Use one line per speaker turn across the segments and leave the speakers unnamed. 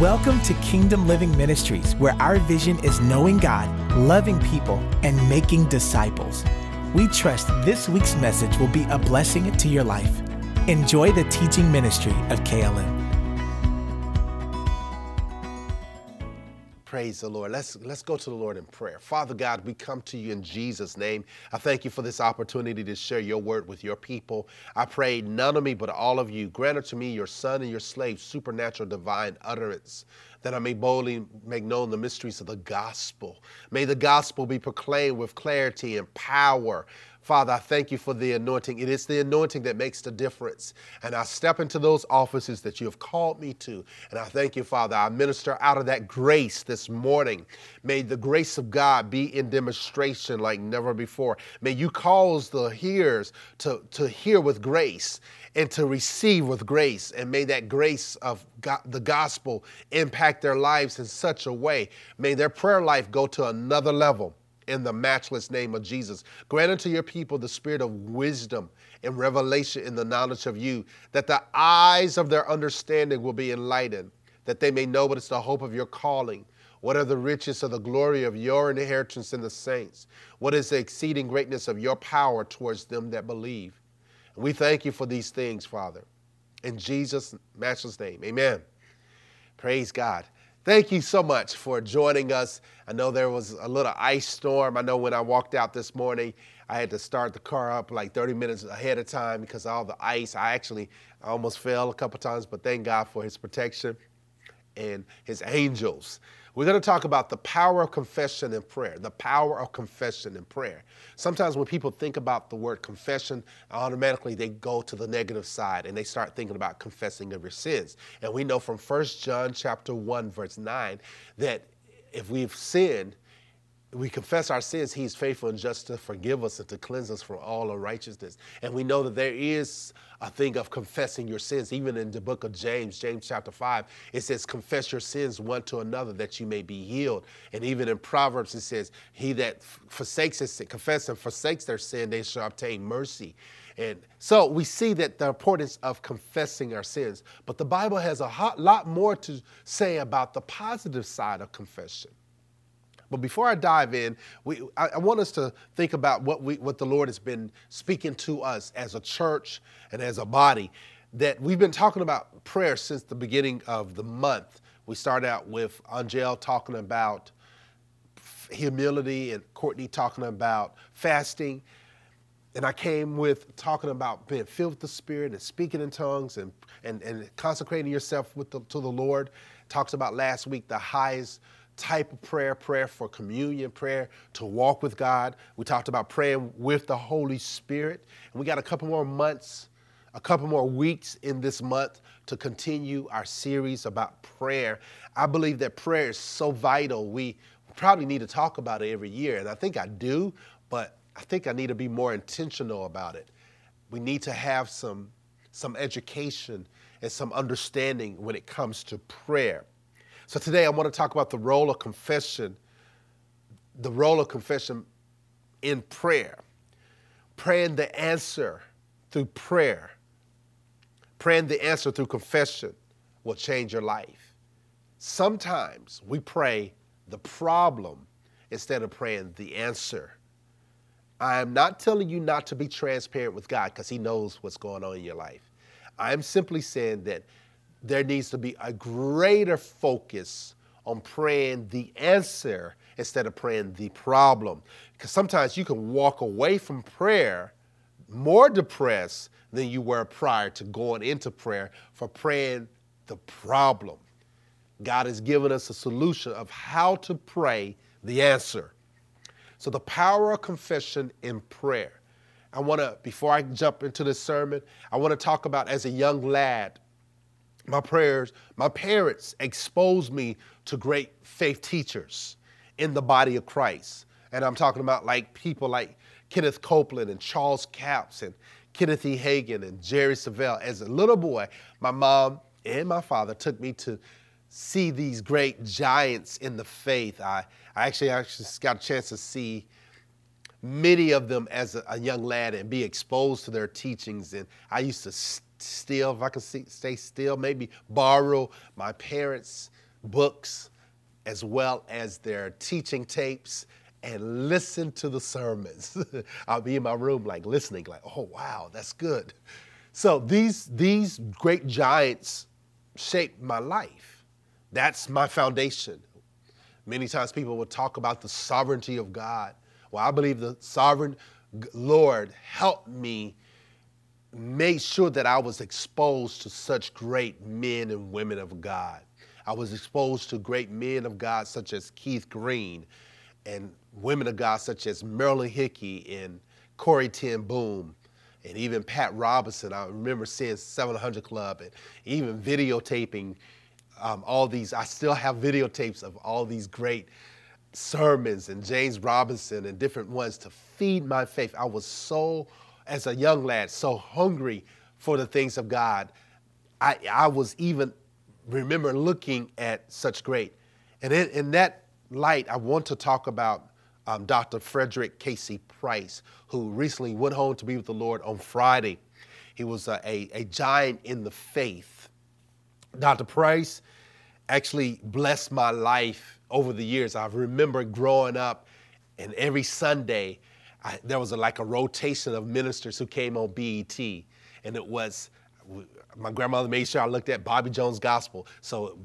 Welcome to Kingdom Living Ministries, where our vision is knowing God, loving people, and making disciples. We trust this week's message will be a blessing to your life. Enjoy the teaching ministry of KLM.
Praise the Lord. Let's let's go to the Lord in prayer. Father God, we come to you in Jesus' name. I thank you for this opportunity to share your word with your people. I pray none of me but all of you. Grant unto me your son and your slave supernatural divine utterance that I may boldly make known the mysteries of the gospel. May the gospel be proclaimed with clarity and power. Father, I thank you for the anointing. It is the anointing that makes the difference. And I step into those offices that you have called me to. And I thank you, Father. I minister out of that grace this morning. May the grace of God be in demonstration like never before. May you cause the hearers to, to hear with grace and to receive with grace. And may that grace of God, the gospel impact their lives in such a way. May their prayer life go to another level in the matchless name of Jesus. Grant unto your people the spirit of wisdom and revelation in the knowledge of you, that the eyes of their understanding will be enlightened, that they may know what is the hope of your calling. What are the riches of the glory of your inheritance in the saints? What is the exceeding greatness of your power towards them that believe? And we thank you for these things, Father. In Jesus' matchless name, amen. Praise God. Thank you so much for joining us. I know there was a little ice storm. I know when I walked out this morning, I had to start the car up like 30 minutes ahead of time because all the ice. I actually almost fell a couple times, but thank God for his protection and his angels. We're going to talk about the power of confession and prayer. The power of confession and prayer. Sometimes when people think about the word confession, automatically they go to the negative side and they start thinking about confessing of your sins. And we know from 1 John chapter 1 verse 9 that if we've sinned, we confess our sins, He's faithful and just to forgive us and to cleanse us from all unrighteousness. And we know that there is a thing of confessing your sins. Even in the book of James, James chapter 5, it says, Confess your sins one to another that you may be healed. And even in Proverbs, it says, He that forsakes his sin, confess and forsakes their sin, they shall obtain mercy. And so we see that the importance of confessing our sins. But the Bible has a lot more to say about the positive side of confession. But before I dive in, we, I, I, want us to think about what, we, what the Lord has been speaking to us as a church and as a body. That we've been talking about prayer since the beginning of the month. We started out with Angel talking about humility and Courtney talking about fasting. And I came with talking about being filled with the Spirit and speaking in tongues and, and, and consecrating yourself with the, to the Lord. Talks about last week the highest type of prayer, prayer for communion, prayer to walk with God. We talked about praying with the Holy Spirit. And we got a couple more months, a couple more weeks in this month to continue our series about prayer. I believe that prayer is so vital. We probably need to talk about it every year. And I think I do, but I think I need to be more intentional about it. We need to have some, some education and some understanding when it comes to prayer. So today I want to talk about the role of confession, the role of confession in prayer. Praying the answer through prayer, praying the answer through confession will change your life. Sometimes we pray the problem instead of praying the answer. I am not telling you not to be transparent with God because He knows what's going on in your life. I'm simply saying that there needs to be a greater focus on praying the answer instead of praying the problem. Because sometimes you can walk away from prayer more depressed than you were prior to going into prayer for praying the problem. God has given us a solution of how to pray the answer. So, the power of confession in prayer. I want to, before I jump into this sermon, I want to talk about as a young lad my prayers, my parents exposed me to great faith teachers in the body of Christ. And I'm talking about like people like Kenneth Copeland and Charles Capps and Kenneth E. Hagin and Jerry Savelle. As a little boy, my mom and my father took me to see these great giants in the faith. I, I actually, actually got a chance to see many of them as a, a young lad and be exposed to their teachings. And I used to still, if I can stay still, maybe borrow my parents' books as well as their teaching tapes and listen to the sermons. I'll be in my room like listening, like, oh wow, that's good. So these these great giants shaped my life. That's my foundation. Many times people will talk about the sovereignty of God. Well, I believe the sovereign Lord helped me make sure that I was exposed to such great men and women of God. I was exposed to great men of God such as Keith Green and women of God such as Marilyn Hickey and Corrie ten Boom and even Pat Robertson. I remember seeing 700 Club and even videotaping um, all these. I still have videotapes of all these great sermons and James Robison and different ones to feed my faith. I was so, as a young lad, so hungry for the things of God. I, I was even remember looking at such great. And in, in that light, I want to talk about um, Dr. Frederick K.C. Price, who recently went home to be with the Lord on Friday. He was a, a, a giant in the faith. Dr. Price actually blessed my life over the years. I remember growing up, and every Sunday, I, there was a, like a rotation of ministers who came on BET, and it was my grandmother made sure I looked at Bobby Jones Gospel. So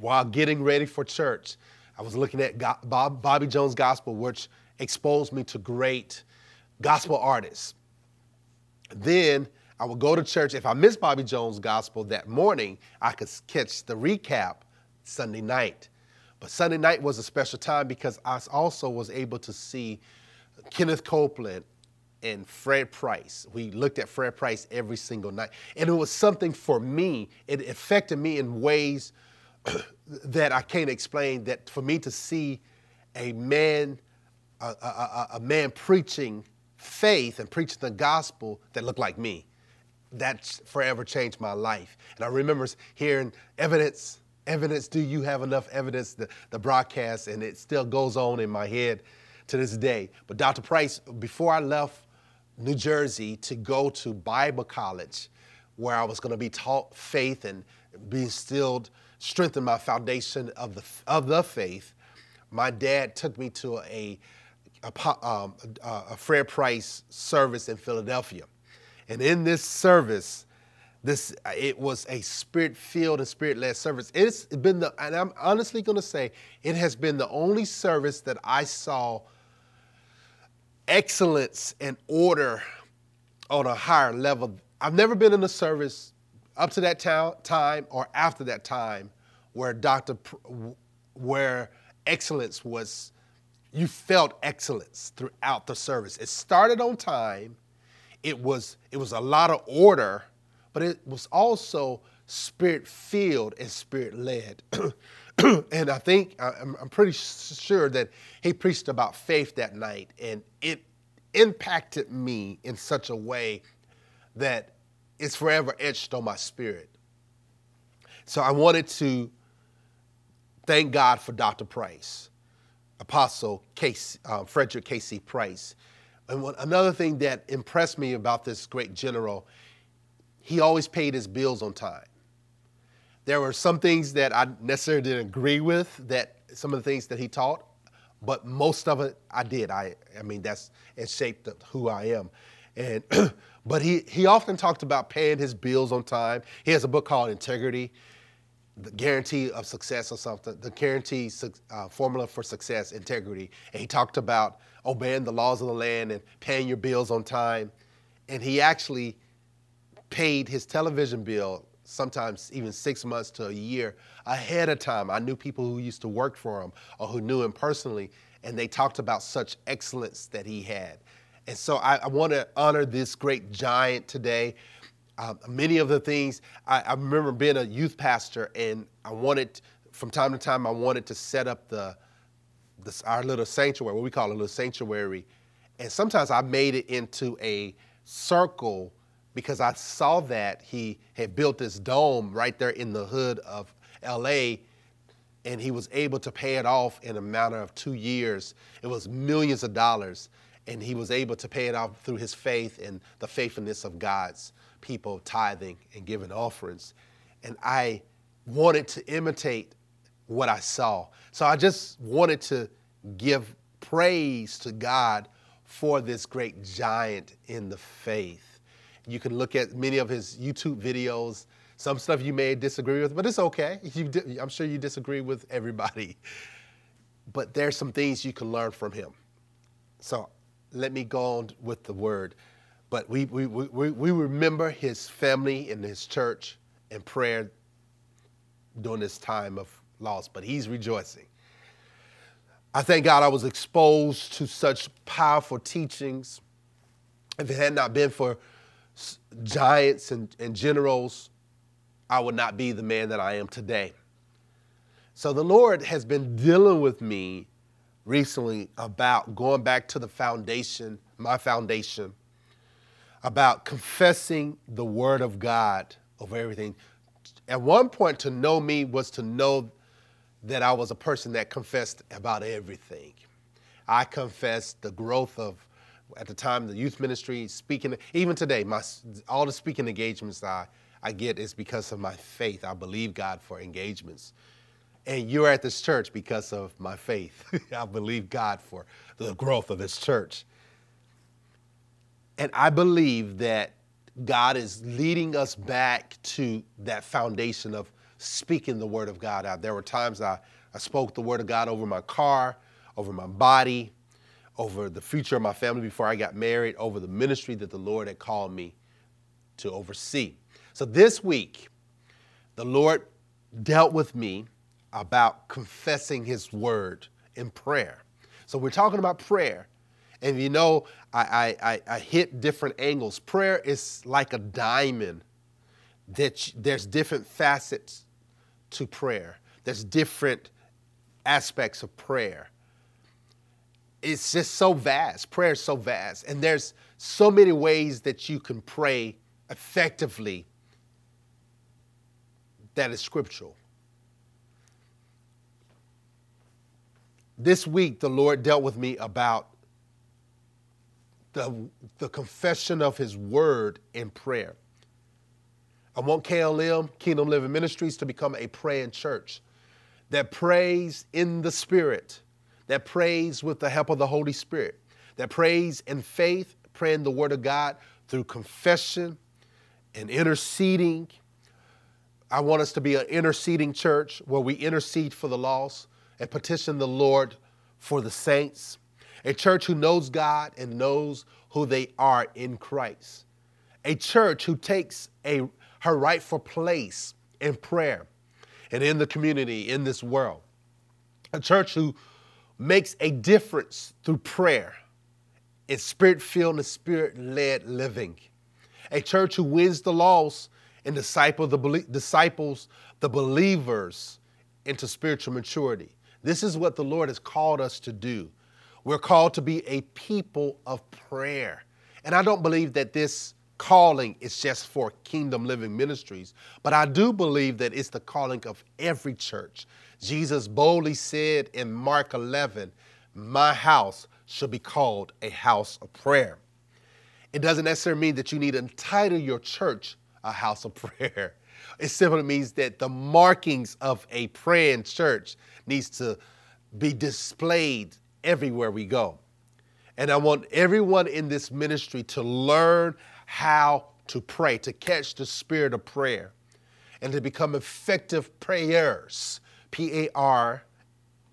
while getting ready for church, I was looking at Bob, Bobby Jones Gospel, which exposed me to great gospel artists. Then I would go to church. If I missed Bobby Jones Gospel that morning, I could catch the recap Sunday night. But Sunday night was a special time because I also was able to see Kenneth Copeland and Fred Price. We looked at Fred Price every single night. And it was something for me, it affected me in ways that I can't explain. That for me to see a man, a, a, a man preaching faith and preaching the gospel that looked like me, that forever changed my life. And I remember hearing evidence, evidence, do you have enough evidence, the, the broadcast, and it still goes on in my head to this day. But Dr. Price, before I left New Jersey to go to Bible college, where I was going to be taught faith and be instilled strengthen my foundation of the of the faith, my dad took me to a a, um, a Fred Price service in Philadelphia, and in this service, this it was a spirit filled and spirit led service. It's been the and I'm honestly going to say it has been the only service that I saw excellence and order on a higher level. I've never been in a service up to that time or after that time where Dr. where excellence was you felt excellence throughout the service. It started on time. It was it was a lot of order, but it was also spirit filled and spirit led. and I think I'm, I'm pretty sure that he preached about faith that night, and it impacted me in such a way that it's forever etched on my spirit. So I wanted to thank God for Dr. Price, Apostle Case, uh, Frederick K.C. Price. And one, another thing that impressed me about this great general, he always paid his bills on time. There were some things that I necessarily didn't agree with, that some of the things that he taught, but most of it I did. I, I mean, that's it shaped who I am. And but he he often talked about paying his bills on time. He has a book called Integrity, the guarantee of success or something. The guarantee uh, formula for success, integrity. And he talked about obeying the laws of the land and paying your bills on time. And he actually paid his television bill sometimes even six months to a year ahead of time. I knew people who used to work for him or who knew him personally, and they talked about such excellence that he had. And so I, I want to honor this great giant today. Uh, many of the things I, I, remember being a youth pastor, and I wanted from time to time I wanted to set up the our little sanctuary, what we call a little sanctuary, and sometimes I made it into a circle because I saw that he had built this dome right there in the hood of LA and he was able to pay it off in a matter of two years. It was millions of dollars, and he was able to pay it off through his faith and the faithfulness of God's people tithing and giving offerings. And I wanted to imitate what I saw. So I just wanted to give praise to God for this great giant in the faith. You can look at many of his YouTube videos. Some stuff you may disagree with, but it's okay. Di- I'm sure you disagree with everybody. But there's some things you can learn from him. So let me go on with the word. But we, we, we, we remember his family and his church and prayer during this time of loss, but he's rejoicing. I thank God I was exposed to such powerful teachings. If it had not been for giants and, and generals, I would not be the man that I am today. So the Lord has been dealing with me recently about going back to the foundation, my foundation, about confessing the Word of God over everything. At one point, to know me was to know that I was a person that confessed about everything. I confessed the growth of, at the time, the youth ministry, speaking, even today, my, all the speaking engagements I, I get is because of my faith. I believe God for engagements. And you're at this church because of my faith. I believe God for the growth of this church. And I believe that God is leading us back to that foundation of speaking the word of God out. There were times I, I spoke the word of God over my car, over my body, over the future of my family before I got married, over the ministry that the Lord had called me to oversee. So this week, the Lord dealt with me about confessing His word in prayer. So we're talking about prayer. And you know, I, I, I hit different angles. Prayer is like a diamond that there's different facets to prayer. There's different aspects of prayer. It's just so vast. Prayer is so vast. And there's so many ways that you can pray effectively that is scriptural. This week, the Lord dealt with me about the, the confession of His word in prayer. I want KLM, Kingdom Living Ministries, to become a praying church that prays in the Spirit, that prays with the help of the Holy Spirit, that prays in faith, praying the Word of God through confession and interceding. I want us to be an interceding church where we intercede for the lost and petition the Lord for the saints. A church who knows God and knows who they are in Christ. A church who takes a her rightful place in prayer and in the community, in this world. A church who makes a difference through prayer in spirit filled and spirit led living. A church who wins the lost and disciple the, disciples the believers into spiritual maturity. This is what the Lord has called us to do. We're called to be a people of prayer. And I don't believe that this calling is just for Kingdom Living Ministries, but I do believe that it's the calling of every church. Jesus boldly said in Mark 11, My house shall be called a house of prayer. It doesn't necessarily mean that you need to entitle your church a house of prayer. It simply means that the markings of a praying church needs to be displayed everywhere we go. And I want everyone in this ministry to learn how to pray, to catch the spirit of prayer, and to become effective prayers. P A R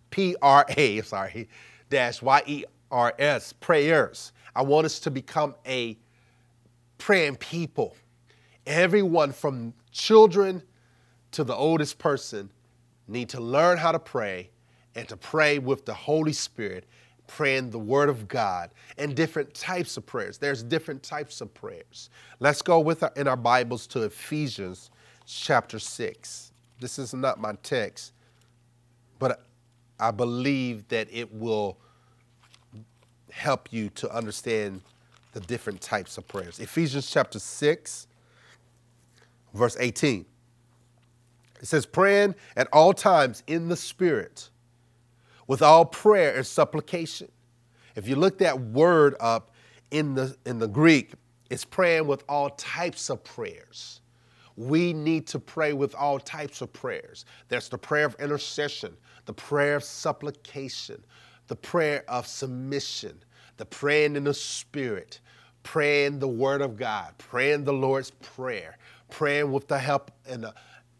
P R A, sorry, dash Y E R S, prayers. I want us to become a praying people. Everyone from children to the oldest person need to learn how to pray and to pray with the Holy Spirit praying the Word of God and different types of prayers. There's different types of prayers. Let's go with our, in our Bibles to Ephesians chapter 6. This is not my text, but I believe that it will help you to understand the different types of prayers. Ephesians chapter 6, verse 18. It says, praying at all times in the Spirit with all prayer and supplication. If you look that word up in the, in the Greek, it's praying with all types of prayers. we need to pray with all types of prayers. There's the prayer of intercession, the prayer of supplication, the prayer of submission, the praying in the spirit, praying the word of God, praying the Lord's prayer, praying with the help and the,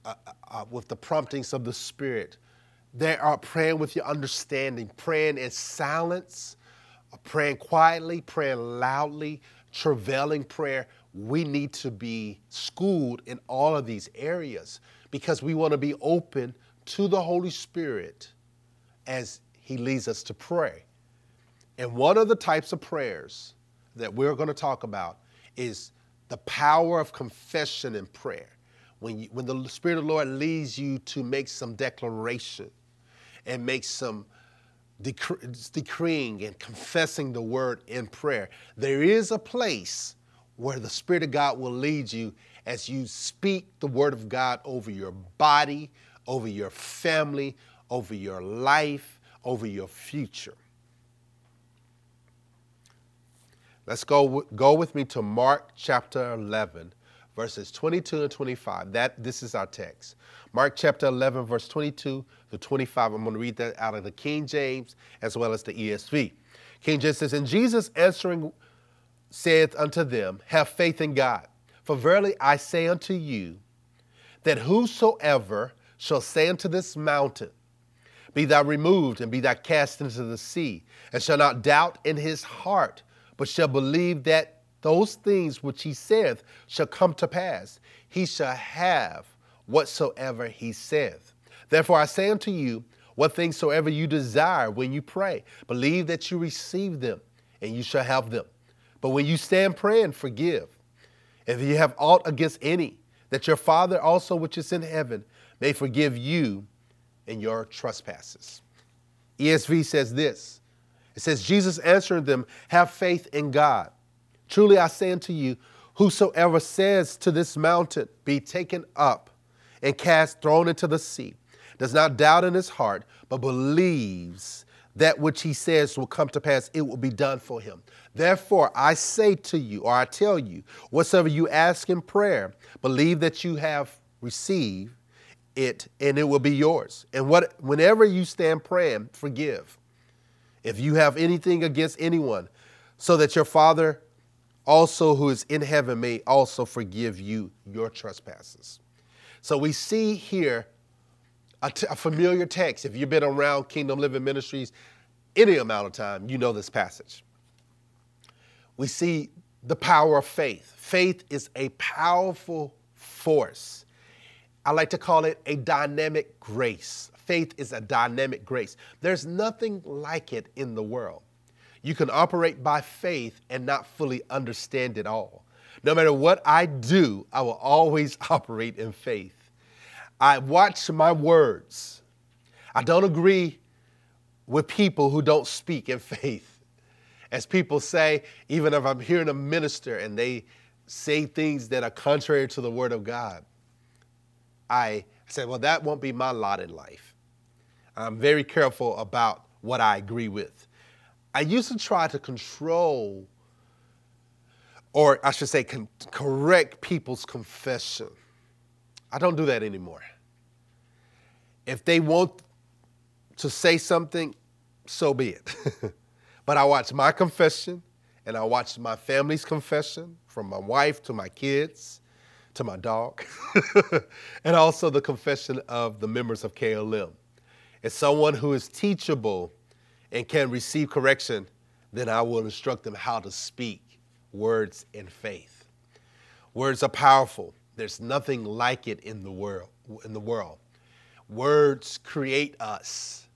uh, uh, uh, with the promptings of the spirit. There are praying with your understanding, praying in silence, praying quietly, praying loudly, travailing prayer. We need to be schooled in all of these areas because we want to be open to the Holy Spirit as He leads us to pray. And one of the types of prayers that we're going to talk about is the power of confession and prayer. When, you, when the Spirit of the Lord leads you to make some declaration and make some decre- decreeing and confessing the word in prayer, there is a place where the Spirit of God will lead you as you speak the word of God over your body, over your family, over your life, over your future. Let's go, go with me to Mark chapter 11, verses 22 and 25. That, this is our text. Mark chapter 11, verse 22 to 25. I'm going to read that out of the King James as well as the ESV. King James says, And Jesus answering saith unto them, Have faith in God. For verily I say unto you, that whosoever shall say unto this mountain, Be thou removed and be thou cast into the sea, and shall not doubt in his heart, but shall believe that those things which he saith shall come to pass. He shall have whatsoever he saith. Therefore I say unto you, what things soever you desire when you pray, believe that you receive them, and you shall have them. But when you stand praying, forgive. If you have aught against any, that your Father also which is in heaven may forgive you in your trespasses. ESV says this it says, Jesus answering them, Have faith in God. Truly I say unto you, whosoever says to this mountain, Be taken up and cast, thrown into the sea, does not doubt in his heart, but believes that which he says will come to pass, it will be done for him. Therefore, I say to you, or I tell you, whatsoever you ask in prayer, believe that you have received it, and it will be yours. And what, whenever you stand praying, forgive if you have anything against anyone, so that your Father also who is in heaven may also forgive you your trespasses. So we see here a, t- a familiar text. If you've been around Kingdom Living Ministries any amount of time, you know this passage. We see the power of faith. Faith is a powerful force. I like to call it a dynamic grace faith is a dynamic grace. There's nothing like it in the world. You can operate by faith and not fully understand it all. No matter what I do, I will always operate in faith. I watch my words. I don't agree with people who don't speak in faith. As people say, even if I'm hearing a minister and they say things that are contrary to the word of God, I say, well, that won't be my lot in life. I'm very careful about what I agree with. I used to try to control, or I should say, con- correct people's confession. I don't do that anymore. If they want to say something, so be it. but I watch my confession and I watch my family's confession from my wife to my kids to my dog, and also the confession of the members of KLM is someone who is teachable and can receive correction, then I will instruct them how to speak words in faith. Words are powerful. There's nothing like it in the world. In the world, words create us.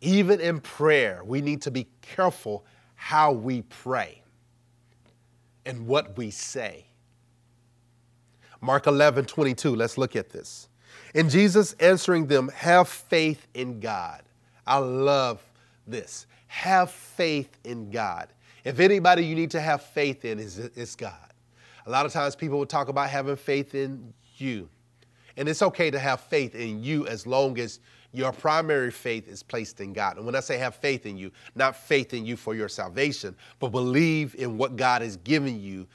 Even in prayer, we need to be careful how we pray and what we say. Mark 11, 22, let's look at this. And Jesus answering them, Have faith in God. I love this. Have faith in God. If anybody you need to have faith in is, God. A lot of times people will talk about having faith in you. And it's okay to have faith in you as long as your primary faith is placed in God. And when I say have faith in you, not faith in you for your salvation, but believe in what God has given you.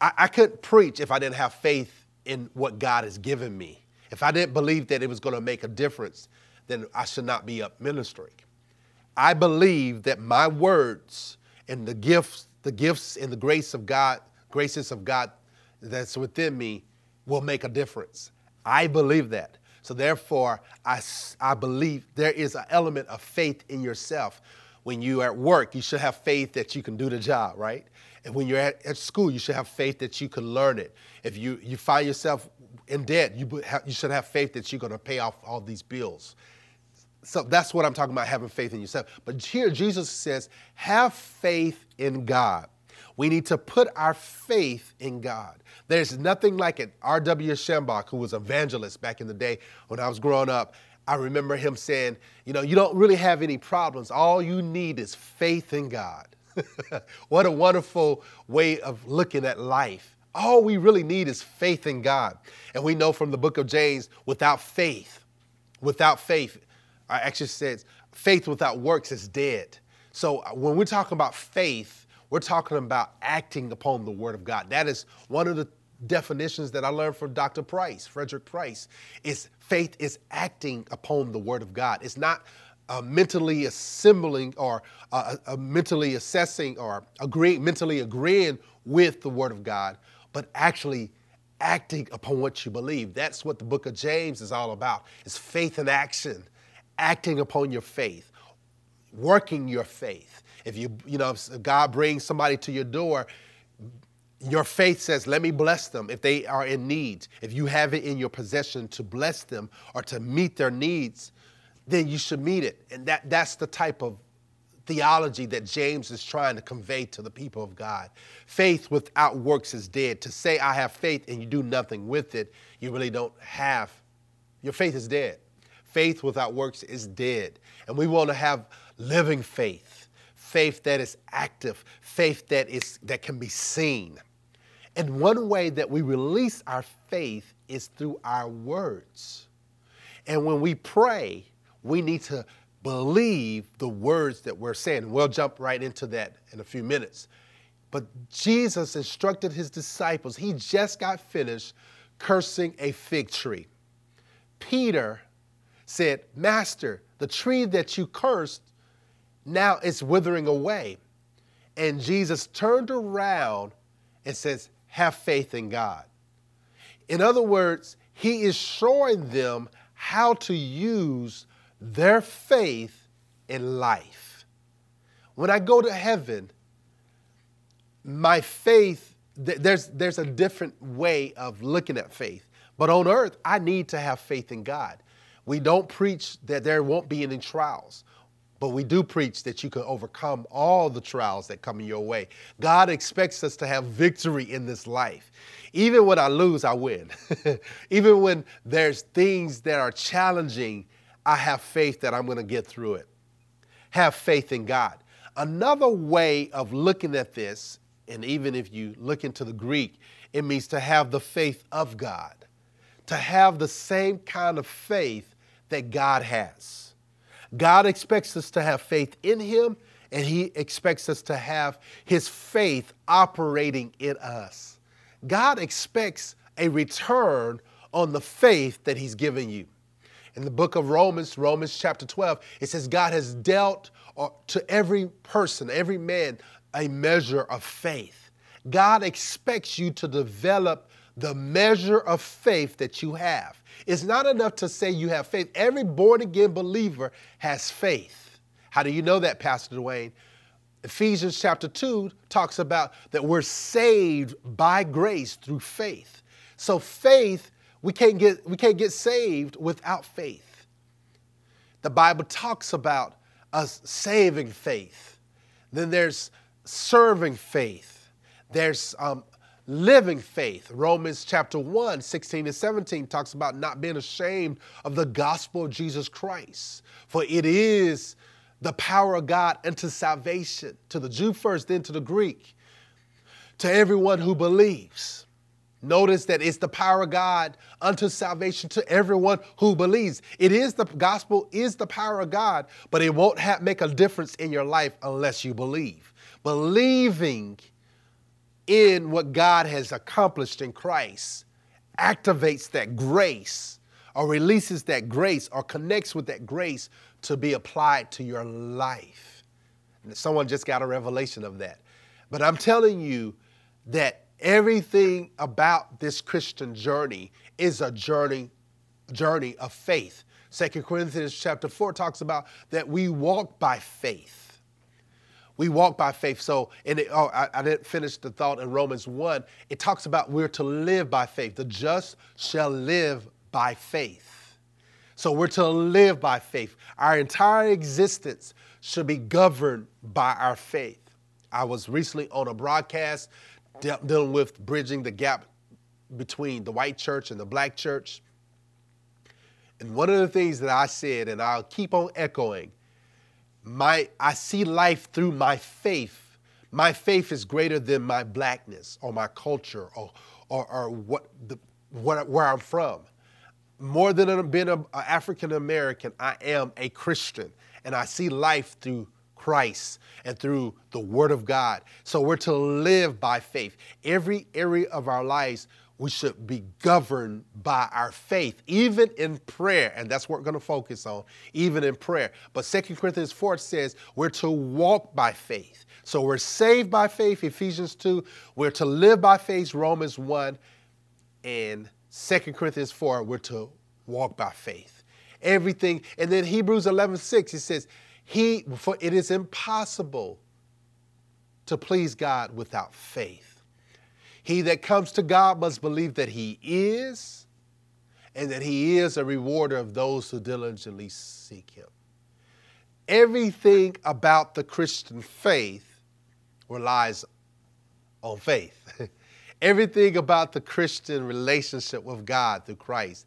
I, I couldn't preach if I didn't have faith in what God has given me. If I didn't believe that it was going to make a difference, then I should not be up ministering. I believe that my words and the gifts, the gifts and the grace of God, graces of God that's within me will make a difference. I believe that. So therefore, I, I believe there is an element of faith in yourself. When you are at work, you should have faith that you can do the job, right? And when you're at, at school, you should have faith that you can learn it. If you, you find yourself in debt, you, you should have faith that you're going to pay off all these bills. So that's what I'm talking about, having faith in yourself. But here, Jesus says, have faith in God. We need to put our faith in God. There's nothing like it. R.W. Schambach, who was evangelist back in the day when I was growing up, I remember him saying, you know, you don't really have any problems. All you need is faith in God. what a wonderful way of looking at life. All we really need is faith in God. And we know from the book of James, without faith, without faith, I actually says, faith without works is dead. So uh, when we're talking about faith, we're talking about acting upon the word of God. That is one of the definitions that I learned from Dr. Price, Frederick Price, is faith is acting upon the word of God. It's not uh, mentally assembling or uh, uh, mentally assessing or mentally agreeing with the word of God, but actually acting upon what you believe. That's what the book of James is all about. It's faith in action, acting upon your faith, working your faith. If you, you know, if God brings somebody to your door, your faith says, let me bless them if they are in need. If you have it in your possession to bless them or to meet their needs, then you should meet it. And that, that's the type of theology that James is trying to convey to the people of God. Faith without works is dead. To say, I have faith and you do nothing with it, you really don't have. Your faith is dead. Faith without works is dead. And we want to have living faith, faith that is active, faith that, is, that can be seen. And one way that we release our faith is through our words. And when we pray, we need to believe the words that we're saying. We'll jump right into that in a few minutes. But Jesus instructed his disciples, he just got finished cursing a fig tree. Peter said, Master, the tree that you cursed now is withering away. And Jesus turned around and says, Have faith in God. In other words, he is showing them how to use their faith in life. When I go to heaven, my faith, there's, there's a different way of looking at faith. But on earth, I need to have faith in God. We don't preach that there won't be any trials, but we do preach that you can overcome all the trials that come in your way. God expects us to have victory in this life. Even when I lose, I win. Even when there's things that are challenging, I have faith that I'm going to get through it. Have faith in God. Another way of looking at this, and even if you look into the Greek, it means to have the faith of God, to have the same kind of faith that God has. God expects us to have faith in Him, and He expects us to have His faith operating in us. God expects a return on the faith that He's given you in the book of Romans, Romans chapter 12, it says God has dealt uh, to every person, every man, a measure of faith. God expects you to develop the measure of faith that you have. It's not enough to say you have faith. Every born again believer has faith. How do you know that, Pastor Dwayne? Ephesians chapter 2 talks about that we're saved by grace through faith. So faith we can't get, we can't get saved without faith. The Bible talks about us saving faith. Then there's serving faith. There's um, living faith. Romans chapter 1, 16 and 17 talks about not being ashamed of the gospel of Jesus Christ. For it is the power of God unto salvation, to the Jew first, then to the Greek, to everyone who believes. Notice that it's the power of God unto salvation to everyone who believes. It is the gospel is the power of God, but it won't have, make a difference in your life unless you believe. Believing in what God has accomplished in Christ activates that grace or releases that grace or connects with that grace to be applied to your life. And someone just got a revelation of that. But I'm telling you that everything about this Christian journey is a journey journey of faith. Second Corinthians chapter 4 talks about that we walk by faith. We walk by faith. So, in it, oh, I, I didn't finish the thought in Romans 1. It talks about we're to live by faith. The just shall live by faith. So, we're to live by faith. Our entire existence should be governed by our faith. I was recently on a broadcast de- dealing with bridging the gap between the white church and the black church. And one of the things that I said, and I'll keep on echoing, my I see life through my faith. My faith is greater than my blackness or my culture or or, or what the what, where I'm from. More than being an African American, I am a Christian, and I see life through Christ and through the Word of God. So we're to live by faith. Every area of our lives, we should be governed by our faith, even in prayer. And that's what we're going to focus on, even in prayer. But Second Corinthians 4 says we're to walk by faith. So we're saved by faith, Ephesians 2. We're to live by faith, Romans 1. And Second Corinthians 4, we're to walk by faith. Everything. And then Hebrews 11 6, it says, he, for it is impossible to please God without faith. He that comes to God must believe that He is, and that He is a rewarder of those who diligently seek Him. Everything about the Christian faith relies on faith. Everything about the Christian relationship with God through Christ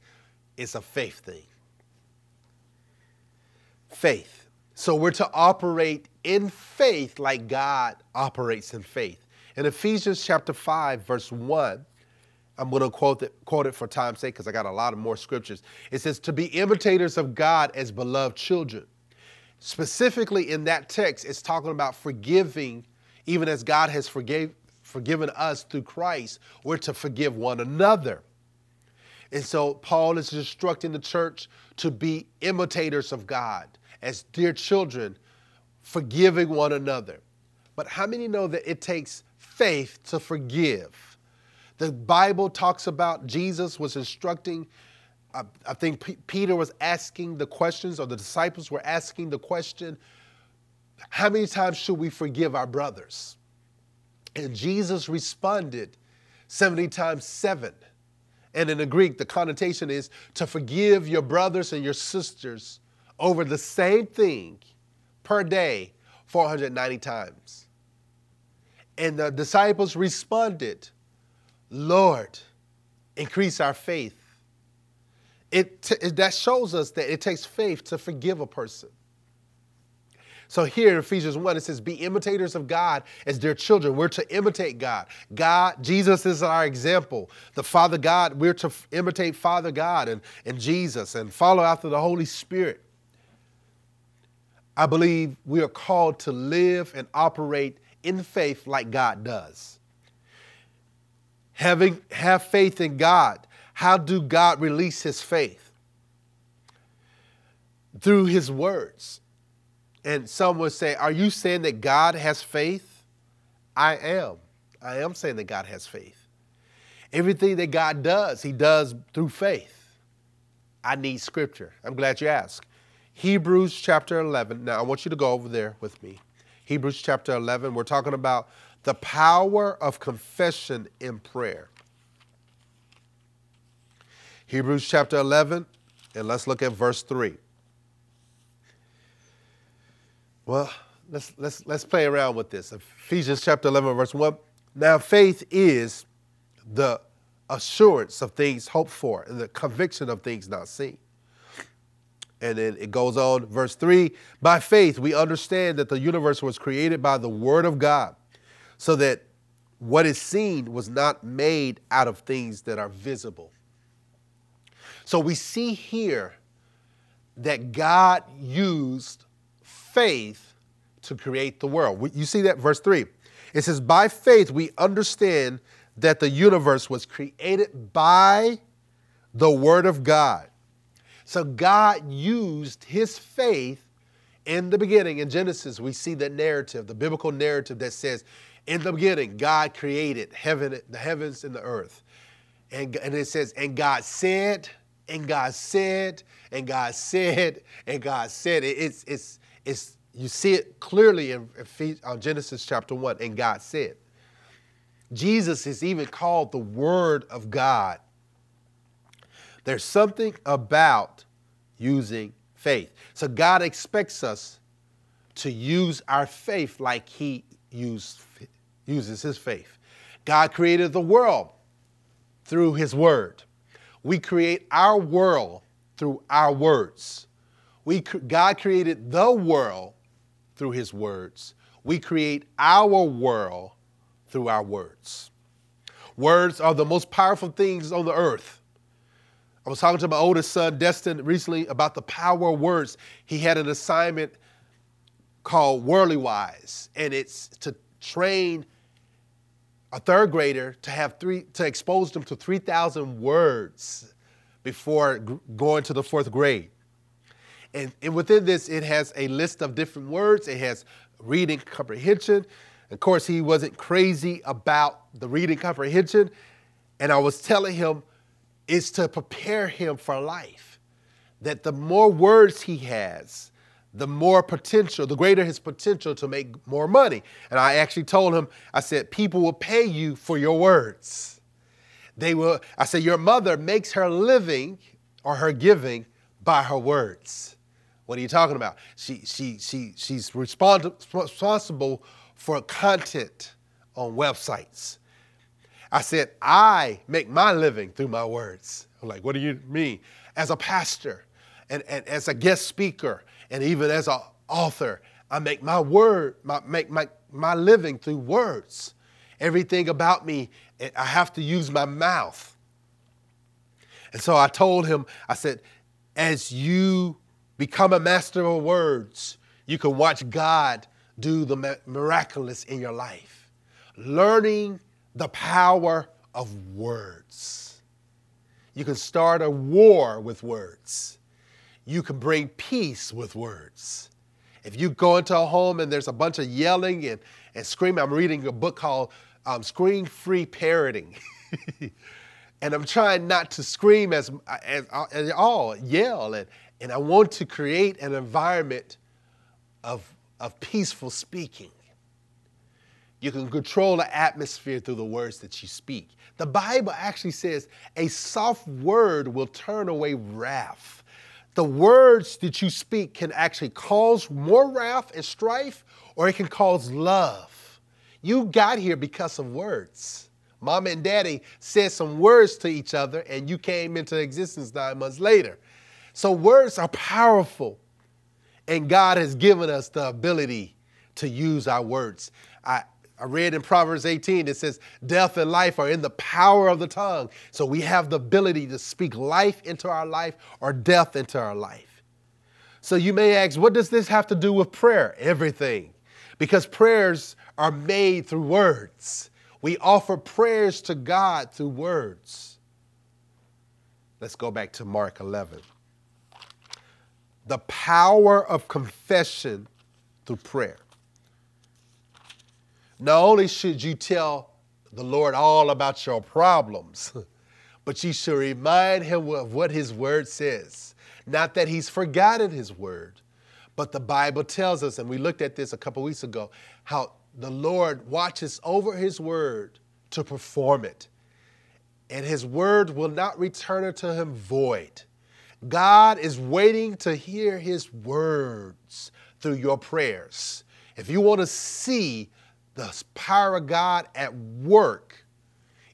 is a faith thing. Faith. So we're to operate in faith like God operates in faith. In Ephesians chapter 5, verse 1, I'm going to quote it, quote it for time's sake because I got a lot of more scriptures. It says, To be imitators of God as beloved children. Specifically in that text, it's talking about forgiving, even as God has forgave, forgiven us through Christ, we're to forgive one another. And so Paul is instructing the church to be imitators of God as dear children, forgiving one another. But how many know that it takes faith to forgive? The Bible talks about Jesus was instructing, I, I think P- Peter was asking the questions, or the disciples were asking the question, how many times should we forgive our brothers? And Jesus responded 70 times seven. And in the Greek, the connotation is to forgive your brothers and your sisters over the same thing per day 490 times. And the disciples responded, Lord, increase our faith. It, t- that shows us that it takes faith to forgive a person. So here in Ephesians 1, it says, Be imitators of God as their children. We're to imitate God. God, Jesus is our example. The Father God, we're to imitate Father God and, and Jesus and follow after the Holy Spirit. I believe we are called to live and operate in faith like God does. Having have faith in God. How do God release his faith? Through his words. And some would say, Are you saying that God has faith? I am. I am saying that God has faith. Everything that God does, he does through faith. I need scripture. I'm glad you asked. Hebrews chapter 11. Now, I want you to go over there with me. Hebrews chapter 11. We're talking about the power of confession in prayer. Hebrews chapter 11, and let's look at verse 3. Well, let's, let's, let's play around with this. Ephesians chapter 11, verse 1. Now, faith is the assurance of things hoped for and the conviction of things not seen. And then it goes on, verse 3 By faith, we understand that the universe was created by the Word of God, so that what is seen was not made out of things that are visible. So we see here that God used faith to create the world. You see that, verse 3. It says, By faith, we understand that the universe was created by the Word of God. So God used his faith in the beginning. In Genesis, we see the narrative, the biblical narrative that says, in the beginning, God created heaven, the heavens and the earth. And, and it says, and God said, and God said, and God said, and God said. It, it's, it's, it's, you see it clearly in, in uh, Genesis chapter 1, and God said. Jesus is even called the Word of God. There's something about using faith. So God expects us to use our faith like He used, uses His faith. God created the world through His Word. We create our world through our words. We, God created the world through His words. We create our world through our words. Words are the most powerful things on the earth. I was talking to my oldest son, Destin, recently about the power of words. He had an assignment called Wordly Wise, and it's to train a third grader to have three to expose them to 3,000 words before g- going to the fourth grade. And, and within this, it has a list of different words. It has reading comprehension. Of course, he wasn't crazy about the reading comprehension. And I was telling him is to prepare him for life. That the more words he has, the more potential, the greater his potential to make more money. And I actually told him, I said, people will pay you for your words. They will, I said, your mother makes her living or her giving by her words. What are you talking about? She, she, she, she's responsible for content on websites. I said, I make my living through my words. I'm like, what do you mean? As a pastor and, and as a guest speaker and even as an author, I make my word, my, make my, my living through words. Everything about me, eh, I have to use my mouth. And so I told him, I said, as you become a master of words, you can watch God do the miraculous in your life. Learning the power of words. You can start a war with words. You can bring peace with words. If you go into a home and there's a bunch of yelling and, and screaming, I'm reading a book called um, Scream Free Parenting. and I'm trying not to scream as, as, as all, yell. And, and I want to create an environment of, of peaceful speaking. You can control the atmosphere through the words that you speak. The Bible actually says a soft word will turn away wrath. The words that you speak can actually cause more wrath and strife, or it can cause love. You got here because of words. Mama and daddy said some words to each other, and you came into existence nine months later. So, words are powerful, and God has given us the ability to use our words. I, I read in Proverbs 18, it says, Death and life are in the power of the tongue. So we have the ability to speak life into our life or death into our life. So you may ask, what does this have to do with prayer? Everything. Because prayers are made through words. We offer prayers to God through words. Let's go back to Mark 11. The power of confession through prayer. Not only should you tell the Lord all about your problems, but you should remind him of what his word says. Not that he's forgotten his word, but the Bible tells us, and we looked at this a couple weeks ago, how the Lord watches over his word to perform it. And his word will not return unto him void. God is waiting to hear his words through your prayers. If you want to see the power of God at work,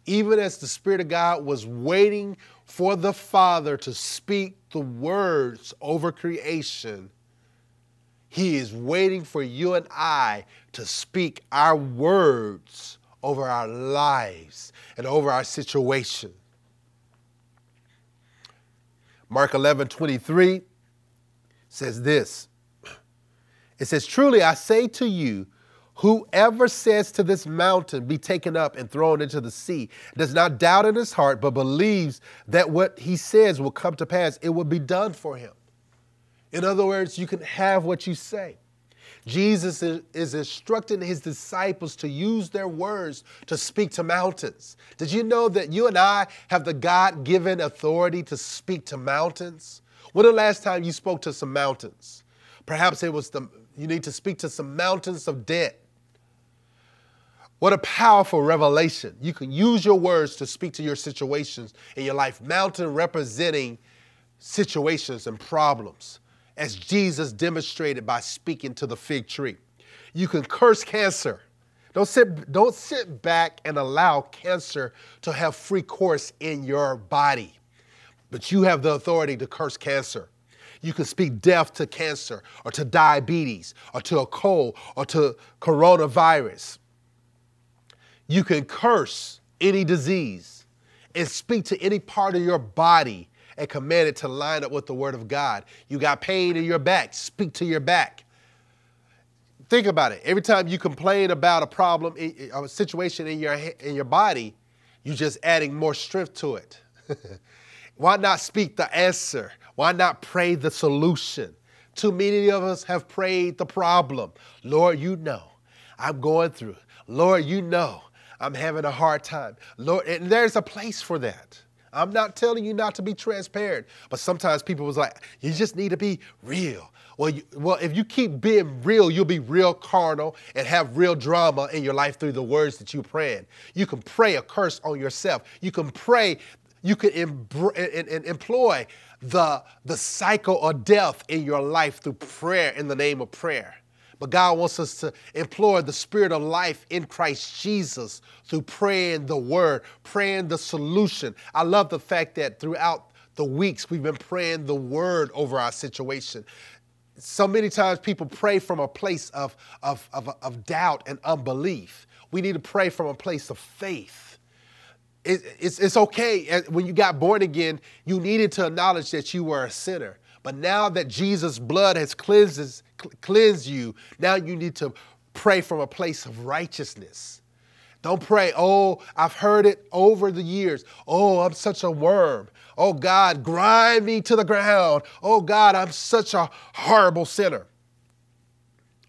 even as the Spirit of God was waiting for the Father to speak the words over creation. He is waiting for you and I to speak our words over our lives and over our situation. Mark 11 23 says this It says, Truly I say to you, Whoever says to this mountain, be taken up and thrown into the sea, does not doubt in his heart, but believes that what he says will come to pass, it will be done for him. In other words, you can have what you say. Jesus is, instructing his disciples to use their words to speak to mountains. Did you know that you and I have the God given authority to speak to mountains? When the last time you spoke to some mountains? Perhaps it was the, you need to speak to some mountains of debt. What a powerful revelation. You can use your words to speak to your situations in your life. Mountain representing situations and problems as Jesus demonstrated by speaking to the fig tree. You can curse cancer. Don't sit, don't sit back and allow cancer to have free course in your body. But you have the authority to curse cancer. You can speak death to cancer or to diabetes or to a cold or to coronavirus. You can curse any disease and speak to any part of your body and command it to line up with the word of God. You got pain in your back, speak to your back. Think about it. Every time you complain about a problem, a situation in your in your body, you're just adding more strength to it. Why not speak the answer? Why not pray the solution? Too many of us have prayed the problem. Lord, you know I'm going through. Lord, you know I'm having a hard time. Lord, and there's a place for that. I'm not telling you not to be transparent, but sometimes people was like, you just need to be real. Well, you, well, if you keep being real, you'll be real carnal and have real drama in your life through the words that you pray. You can pray a curse on yourself. You can pray. You can employ the the cycle of death in your life through prayer in the name of prayer. But God wants us to implore the spirit of life in Christ Jesus through praying the word, praying the solution. I love the fact that throughout the weeks we've been praying the word over our situation. So many times people pray from a place of, of, of, of doubt and unbelief. We need to pray from a place of faith. It, it's, it's okay. When you got born again, you needed to acknowledge that you were a sinner. But now that Jesus' blood has cleansed, cleansed you, now you need to pray from a place of righteousness. Don't pray, oh, I've heard it over the years. Oh, I'm such a worm. Oh, God, grind me to the ground. Oh, God, I'm such a horrible sinner.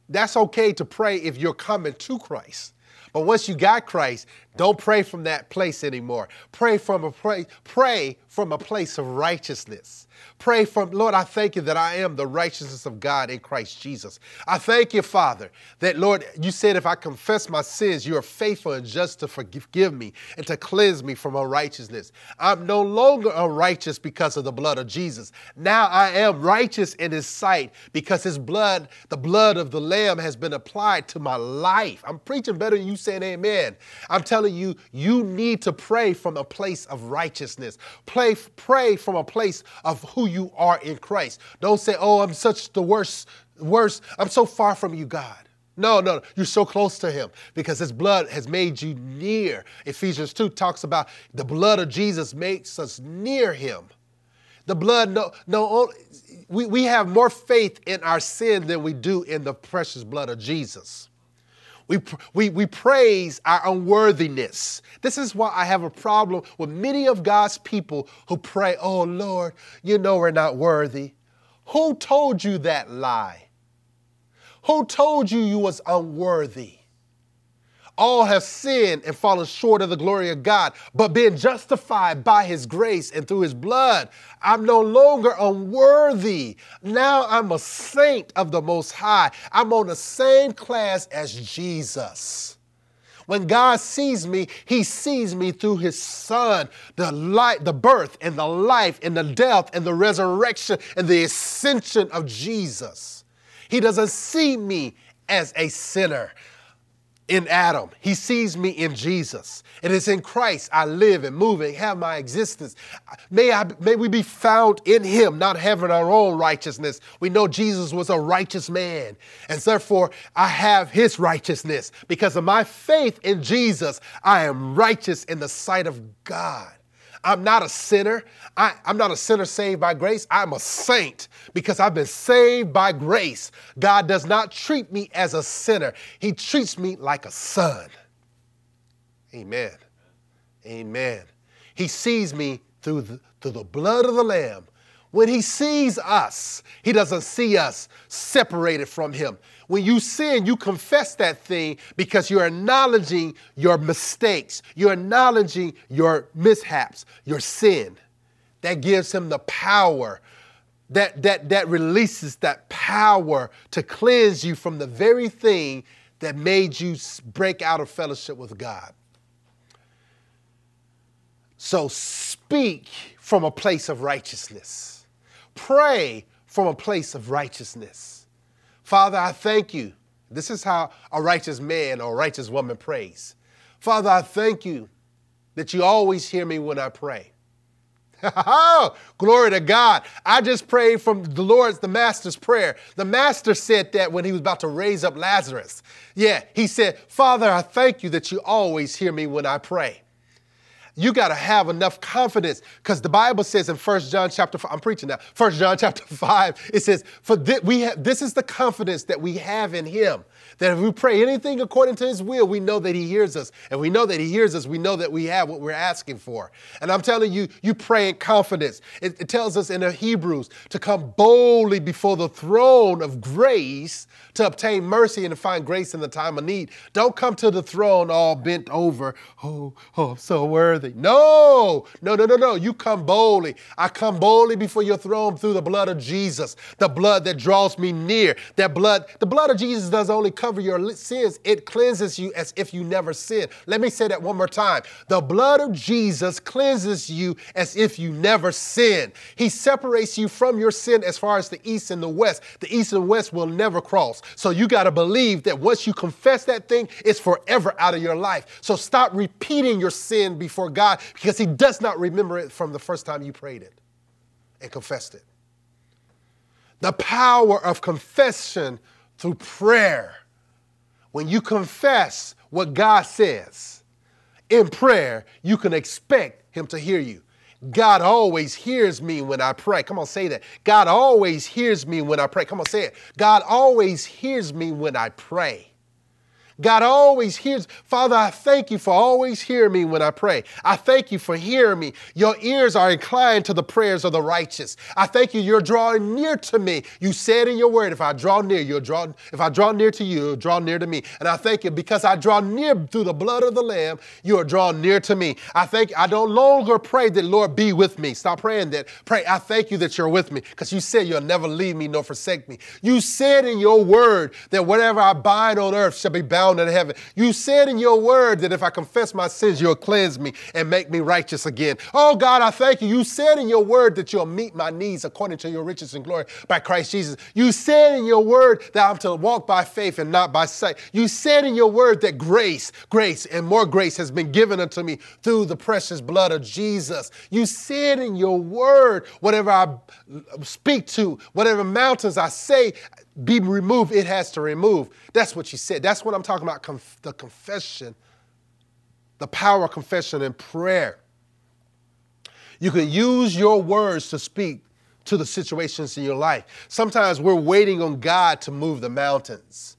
That's okay to pray if you're coming to Christ. But once you got Christ, don't pray from that place anymore. Pray from a place, pray from a place of righteousness. Pray from, Lord, I thank you that I am the righteousness of God in Christ Jesus. I thank you, Father, that, Lord, you said if I confess my sins, you are faithful and just to forgive me and to cleanse me from unrighteousness. I'm no longer unrighteous because of the blood of Jesus. Now I am righteous in his sight because his blood, the blood of the Lamb, has been applied to my life. I'm preaching better than you saying amen. I'm telling you, you need to pray from a place of righteousness. Pray, pray from a place of who you are in Christ. Don't say, oh, I'm such the worst, worst. I'm so far from you, God. No, no, you're so close to him because his blood has made you near. Ephesians 2 talks about the blood of Jesus makes us near him. The blood, no, no, we, we have more faith in our sin than we do in the precious blood of Jesus. We, we, we praise our unworthiness. This is why I have a problem with many of God's people who pray, Oh Lord, you know we're not worthy. Who told you that lie? Who told you you was unworthy? All have sinned and fallen short of the glory of God, but being justified by his grace and through his blood, I'm no longer unworthy. Now I'm a saint of the Most High. I'm on the same class as Jesus. When God sees me, he sees me through his son, the light, the birth and the life and the death and the resurrection and the ascension of Jesus. He doesn't see me as a sinner in Adam. He sees me in Jesus. It is in Christ I live and move and have my existence. May, I, may we be found in Him, not having our own righteousness. We know Jesus was a righteous man. And therefore, I have His righteousness. Because of my faith in Jesus, I am righteous in the sight of God. I'm not a sinner. I, am not a sinner saved by grace. I'm a saint because I've been saved by grace. God does not treat me as a sinner, He treats me like a son. Amen. Amen. He sees me through the, through the blood of the Lamb. When He sees us, He doesn't see us separated from Him. When you sin, you confess that thing because you're acknowledging your mistakes, you're acknowledging your mishaps, your sin. That gives him the power, that, that, that releases that power to cleanse you from the very thing that made you break out of fellowship with God. So speak from a place of righteousness, pray from a place of righteousness. Father, I thank you. This is how a righteous man or righteous woman prays. Father, I thank you that you always hear me when I pray. Oh, glory to God. I just prayed from the Lord's, the Master's prayer. The Master said that when he was about to raise up Lazarus. Yeah, he said, Father, I thank you that you always hear me when I pray you got to have enough confidence because the Bible says in First John chapter 5, I'm preaching now, First John chapter 5, it says, For we this is the confidence that we have in him that if we pray anything according to his will, we know that he hears us. And we know that he hears us, we know that we have what we're asking for. And I'm telling you, you pray in confidence. It, it tells us in the Hebrews to come boldly before the throne of grace to obtain mercy and to find grace in the time of need. Don't come to the throne all bent over. Oh, oh, I'm so worthy. No, no, no, no, no. You come boldly. I come boldly before your throne through the blood of Jesus, the blood that draws me near. That blood, the blood of Jesus does only cover your sins, it cleanses you as if you never sinned. Let me say that one more time. The blood of Jesus cleanses you as if you never sinned. He separates you from your sin as far as the east and the west. The east and west will never cross. So you got to believe that once you confess that thing, it's forever out of your life. So stop repeating your sin before God because He does not remember it from the first time you prayed it and confessed it. The power of confession through prayer when you confess what God says in prayer, you can expect Him to hear you. God always hears me when I pray. Come on, say that. God always hears me when I pray. Come on, say it. God always hears me when I pray. God always hears. Father, I thank you for always hearing me when I pray. I thank you for hearing me. Your ears are inclined to the prayers of the righteous. I thank you, you're drawing near to me. You said in your word, if I draw near, you'll draw, if I draw near to you, you'll draw near to me. And I thank you because I draw near through the blood of the Lamb, you are drawn near to me. I thank I don't longer pray that Lord be with me. Stop praying that. Pray, I thank you that you're with me because you said you'll never leave me nor forsake me. You said in your word that whatever I bind on earth shall be bound bound in heaven. You said in your word that if I confess my sins, you'll cleanse me and make me righteous again. Oh God, I thank you. You said in your word that you'll meet my needs according to your riches and glory by Christ Jesus. You said in your word that I'm to walk by faith and not by sight. You said in your word that grace, grace, and more grace has been given unto me through the precious blood of Jesus. You said in your word, whatever I speak to, whatever mountains I say, be removed, it has to remove. That's what she said. That's what I'm talking about conf- the confession, the power of confession and prayer. You can use your words to speak to the situations in your life. Sometimes we're waiting on God to move the mountains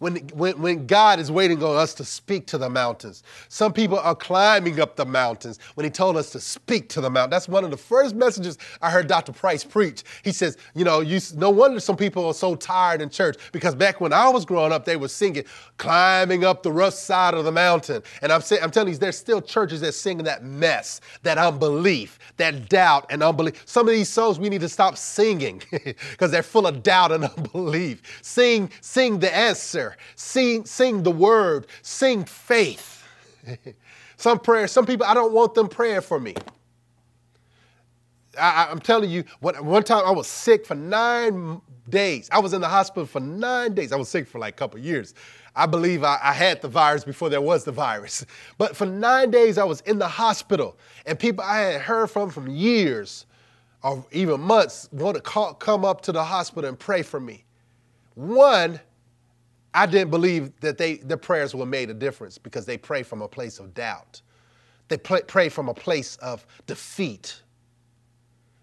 when, when, when God is waiting on us to speak to the mountains. Some people are climbing up the mountains when He told us to speak to the mountain. That's one of the first messages I heard Dr. Price preach. He says, you know, you, no wonder some people are so tired in church because back when I was growing up, they were singing, climbing up the rough side of the mountain. And I'm, saying, I'm telling you, there's still churches that sing that mess, that unbelief, that doubt and unbelief. Some of these songs we need to stop singing because they're full of doubt and unbelief. Sing, sing the answer sing, sing the word, sing faith. some prayers, some people, I don't want them praying for me. I, am telling you, one time I was sick for nine days. I was in the hospital for nine days. I was sick for like a couple years. I believe I, I, had the virus before there was the virus. But for nine days, I was in the hospital, and people I had heard from from years or even months want to call, come up to the hospital and pray for me. One, I didn't believe that they, their prayers would made a difference because they pray from a place of doubt. they pray, pray from a place of defeat.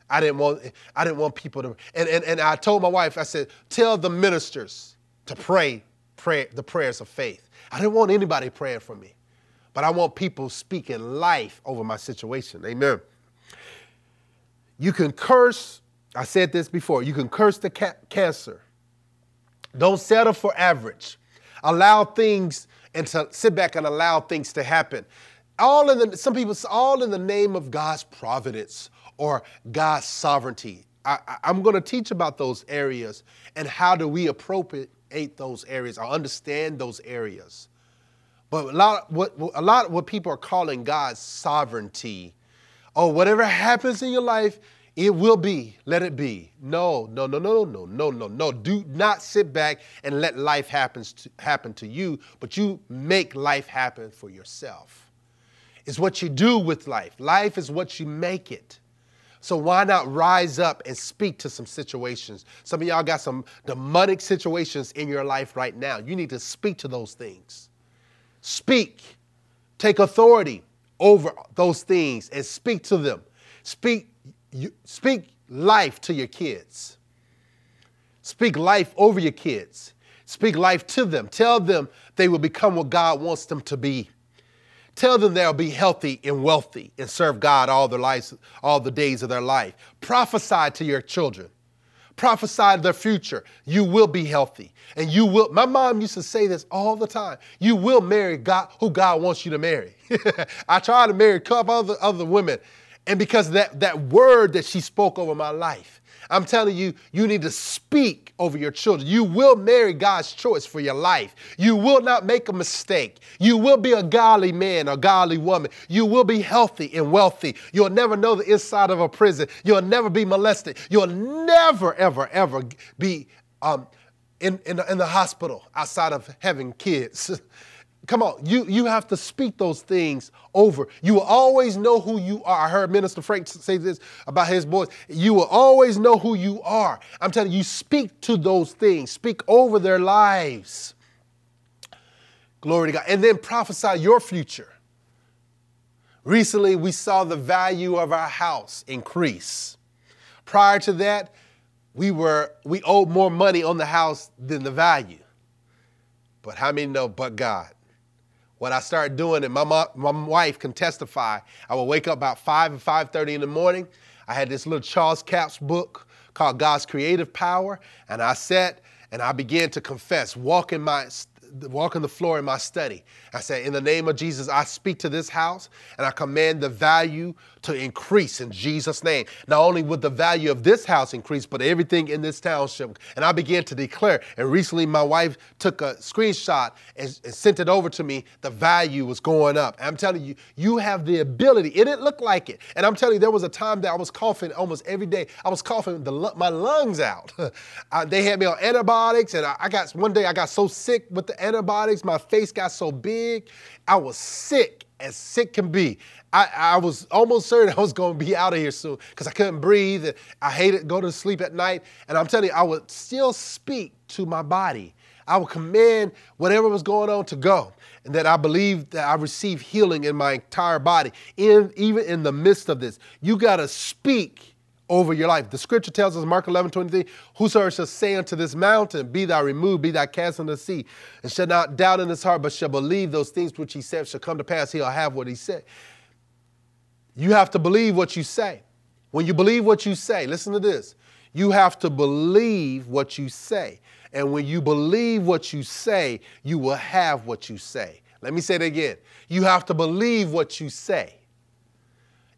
I didn't want, I didn't want people to, and, and, and I told my wife, I said, tell the ministers to pray, pray the prayers of faith. I didn't want anybody praying for me, but I want people speaking life over my situation. Amen. You can curse, I said this before, you can curse the ca- cancer. Don't settle for average. Allow things and to sit back and allow things to happen. All in the, some people, all in the name of God's providence or God's sovereignty. I, am going to teach about those areas and how do we appropriate those areas or understand those areas. But a lot, what a lot of what people are calling God's sovereignty, oh, whatever happens in your life, it will be. Let it be. No, no, no, no, no, no, no, no. Do not sit back and let life happens to, happen to you, but you make life happen for yourself. It's what you do with life. Life is what you make it. So why not rise up and speak to some situations? Some of y'all got some demonic situations in your life right now. You need to speak to those things. Speak. Take authority over those things and speak to them. Speak you, speak life to your kids. Speak life over your kids. Speak life to them. Tell them they will become what God wants them to be. Tell them they'll be healthy and wealthy and serve God all their lives, all the days of their life. Prophesy to your children. Prophesy their future. You will be healthy. And you will, my mom used to say this all the time. You will marry God who God wants you to marry. I tried to marry a couple other, other women, and because that, that word that she spoke over my life, I'm telling you, you need to speak over your children. You will marry God's choice for your life. You will not make a mistake. You will be a godly man, a godly woman. You will be healthy and wealthy. You'll never know the inside of a prison. You'll never be molested. You'll never, ever, ever be um, in, in, in the hospital outside of having kids. Come on, you, you have to speak those things over. You will always know who you are. I heard Minister Frank say this about his boys. You will always know who you are. I'm telling you, speak to those things, speak over their lives. Glory to God. And then prophesy your future. Recently, we saw the value of our house increase. Prior to that, we were we owed more money on the house than the value. But how many know but God? What I started doing, and my, mom, my wife can testify, I would wake up about 5 and 5.30 in the morning. I had this little Charles Capps book called God's Creative Power, and I sat and I began to confess, walk in my walking the floor in my study. I said, In the name of Jesus, I speak to this house and I command the value to increase in Jesus' name. Not only would the value of this house increase, but everything in this township. And I began to declare. And recently, my wife took a screenshot and, and sent it over to me. The value was going up. And I'm telling you, you have the ability. It didn't look like it. And I'm telling you, there was a time that I was coughing almost every day. I was coughing the, my lungs out. uh, they had me on antibiotics, and I, I got one day I got so sick with the antibiotics, my face got so big. I was sick as sick can be. I, I was almost certain I was going to be out of here soon because I couldn't breathe. I hated go to sleep at night. And I'm telling you, I would still speak to my body. I would command whatever was going on to go. And that I believe that I received healing in my entire body, in, even in the midst of this. You got to speak over your life. The scripture tells us, Mark 11, 23, whosoever shall say unto this mountain, Be thou removed, be thou cast into the sea, and shall not doubt in his heart, but shall believe those things which he said shall come to pass, he'll have what he said. You have to believe what you say. When you believe what you say, listen to this. You have to believe what you say. And when you believe what you say, you will have what you say. Let me say it again. You have to believe what you say.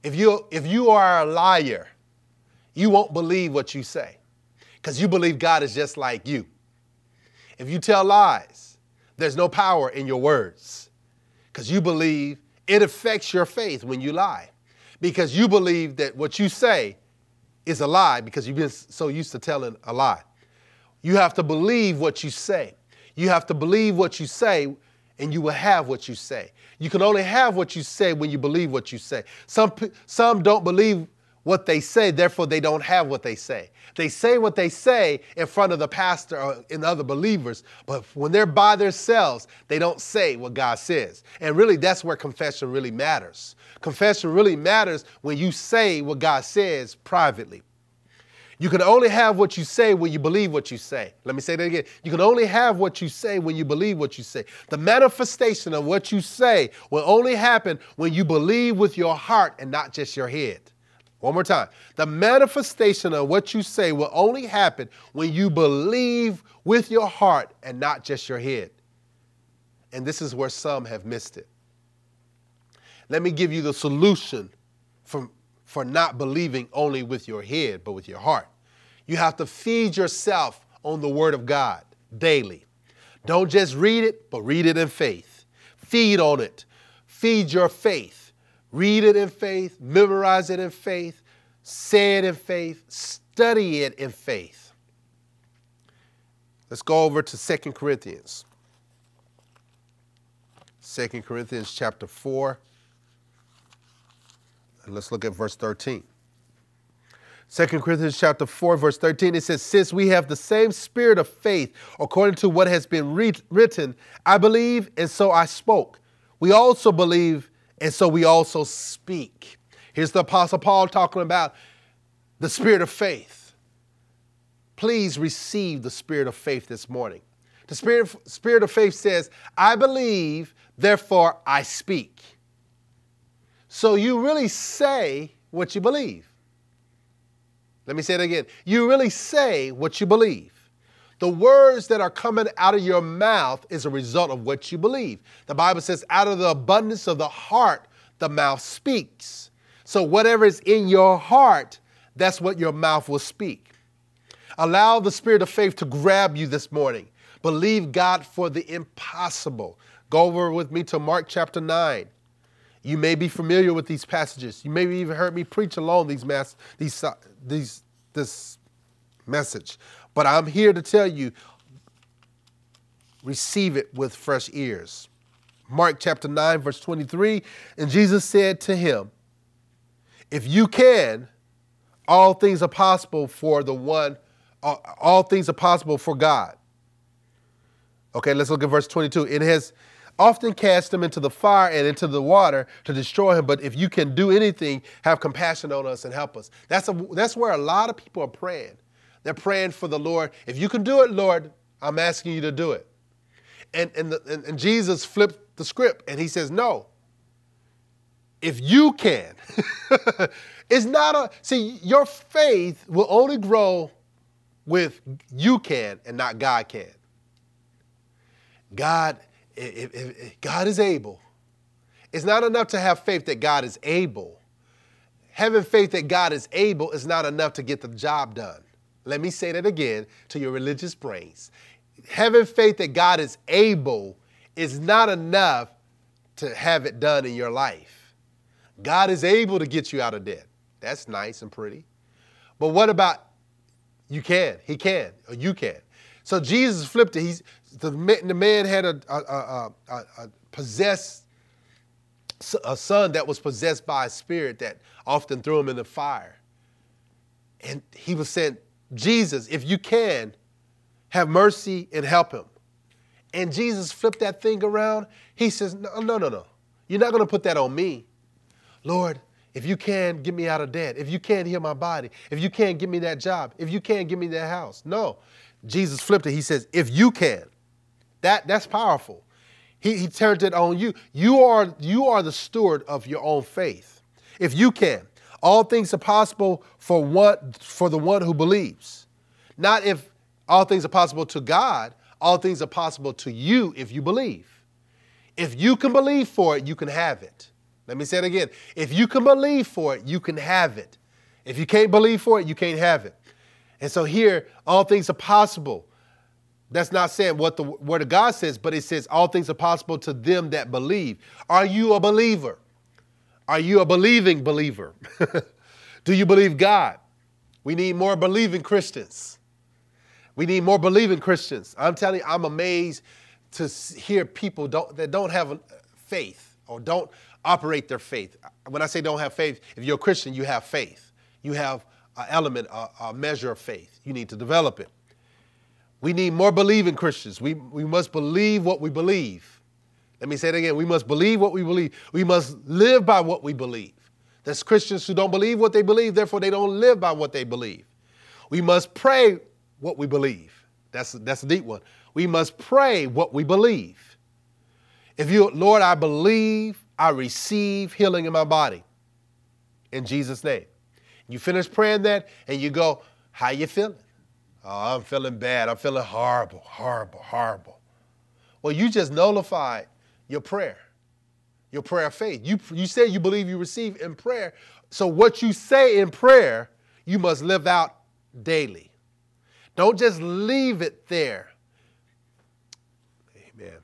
If you, if you are a liar, you won't believe what you say because you believe God is just like you. If you tell lies, there's no power in your words because you believe it affects your faith when you lie because you believe that what you say is a lie because you've been so used to telling a lie. You have to believe what you say. You have to believe what you say and you will have what you say. You can only have what you say when you believe what you say. Some, some don't believe what they say, therefore they don't have what they say. They say what they say in front of the pastor or in other believers, but when they're by themselves, they don't say what God says. And really, that's where confession really matters. Confession really matters when you say what God says privately. You can only have what you say when you believe what you say. Let me say that again. You can only have what you say when you believe what you say. The manifestation of what you say will only happen when you believe with your heart and not just your head. One more time. The manifestation of what you say will only happen when you believe with your heart and not just your head. And this is where some have missed it. Let me give you the solution from, for not believing only with your head, but with your heart. You have to feed yourself on the Word of God daily. Don't just read it, but read it in faith. Feed on it. Feed your faith. Read it in faith, memorize it in faith, say it in faith, study it in faith. Let's go over to Second Corinthians. Second Corinthians chapter 4 and let's look at verse 13. 2 Corinthians chapter 4, verse 13, it says, Since we have the same spirit of faith, according to what has been re- written, I believe, and so I spoke. We also believe, and so we also speak. Here's the Apostle Paul talking about the spirit of faith. Please receive the spirit of faith this morning. The spirit, spirit of faith says, I believe, therefore I speak. So you really say what you believe. Let me say it again. You really say what you believe. The words that are coming out of your mouth is a result of what you believe. The Bible says, out of the abundance of the heart, the mouth speaks. So whatever is in your heart, that's what your mouth will speak. Allow the spirit of faith to grab you this morning. Believe God for the impossible. Go over with me to Mark chapter 9. You may be familiar with these passages. You may have even heard me preach along these mass, these, uh, these, this message. But I'm here to tell you, receive it with fresh ears. Mark chapter 9, verse 23, and Jesus said to him, If you can, all things are possible for the one, all, all things are possible for God. Okay, let's look at verse 22. It has often cast him into the fire and into the water to destroy him. But if you can do anything, have compassion on us and help us. That's, a, that's where a lot of people are praying. They're praying for the Lord. If you can do it, Lord, I'm asking you to do it. And, and, the, and, and Jesus flipped the script and he says, No. If you can, it's not a, see, your faith will only grow with you can and not God can. God if, if God is able, it's not enough to have faith that God is able. Having faith that God is able is not enough to get the job done. Let me say that again to your religious brains. Having faith that God is able is not enough to have it done in your life. God is able to get you out of debt. That's nice and pretty. But what about you can? He can, or you can. So Jesus flipped it. He's the, the man had a, a, a, a, possessed a son that was possessed by a spirit that often threw him in the fire. And he was saying, Jesus, if you can, have mercy and help him. And Jesus flipped that thing around. He says, No, no, no, no. You're not going to put that on me. Lord, if you can, get me out of debt. If you can't heal my body. If you can't give me that job. If you can't give me that house. No. Jesus flipped it. He says, If you can. That, that's powerful. He, he turned it on you. You are, you are the steward of your own faith. If you can, all things are possible for, one, for the one who believes. Not if all things are possible to God, all things are possible to you if you believe. If you can believe for it, you can have it. Let me say it again. If you can believe for it, you can have it. If you can't believe for it, you can't have it. And so here, all things are possible that's not saying what the word of God says, but it says all things are possible to them that believe. Are you a believer? Are you a believing believer? Do you believe God? We need more believing Christians. We need more believing Christians. I'm telling you, I'm amazed to hear people don't, that don't have faith or don't operate their faith. When I say don't have faith, if you're a Christian, you have faith. you have an element, a, a measure of faith. You need to develop it. We need more believing Christians. We, we must believe what we believe. Let me say it again. We must believe what we believe. We must live by what we believe. There's Christians who don't believe what they believe, therefore they don't live by what they believe. We must pray what we believe. That's, that's a deep one. We must pray what we believe. If you, Lord, I believe I receive healing in my body in Jesus' name. You finish praying that and you go, How you feeling? Oh, I'm feeling bad. I'm feeling horrible, horrible, horrible. Well, you just nullified your prayer, your prayer of faith. You, you say you believe you receive in prayer. So, what you say in prayer, you must live out daily. Don't just leave it there. Amen.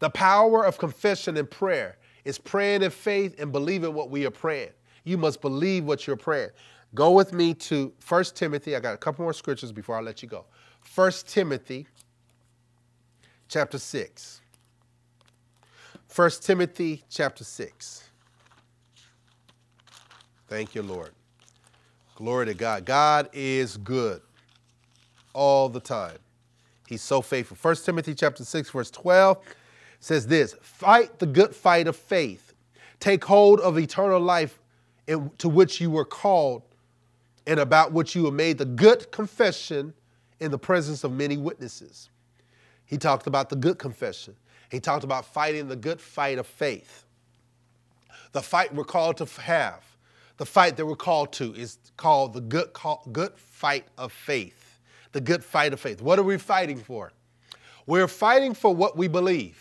The power of confession and prayer is praying in faith and believing what we are praying. You must believe what you're praying. Go with me to 1 Timothy. I got a couple more scriptures before I let you go. 1 Timothy chapter 6. 1 Timothy chapter 6. Thank you, Lord. Glory to God. God is good all the time. He's so faithful. 1 Timothy chapter 6 verse 12 says this, "Fight the good fight of faith. Take hold of eternal life to which you were called and about which you have made the good confession in the presence of many witnesses. He talked about the good confession. He talked about fighting the good fight of faith. The fight we're called to have, the fight that we're called to, is called the good, good fight of faith. The good fight of faith. What are we fighting for? We're fighting for what we believe.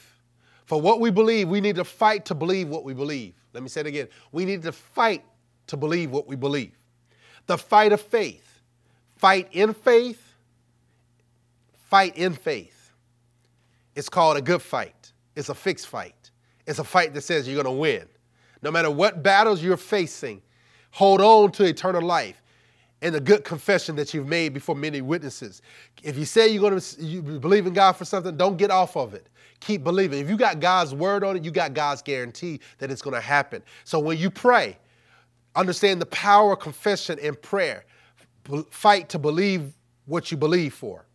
For what we believe, we need to fight to believe what we believe. Let me say it again. We need to fight to believe what we believe. The fight of faith. Fight in faith. Fight in faith. It's called a good fight. It's a fixed fight. It's a fight that says you're going to win. No matter what battles you're facing, hold on to eternal life and the good confession that you've made before many witnesses. If you say you're going to you believe in God for something, don't get off of it. Keep believing. If you got God's word on it, you got God's guarantee that it's going to happen. So when you pray, Understand the power of confession and prayer. Fight to believe what you believe for.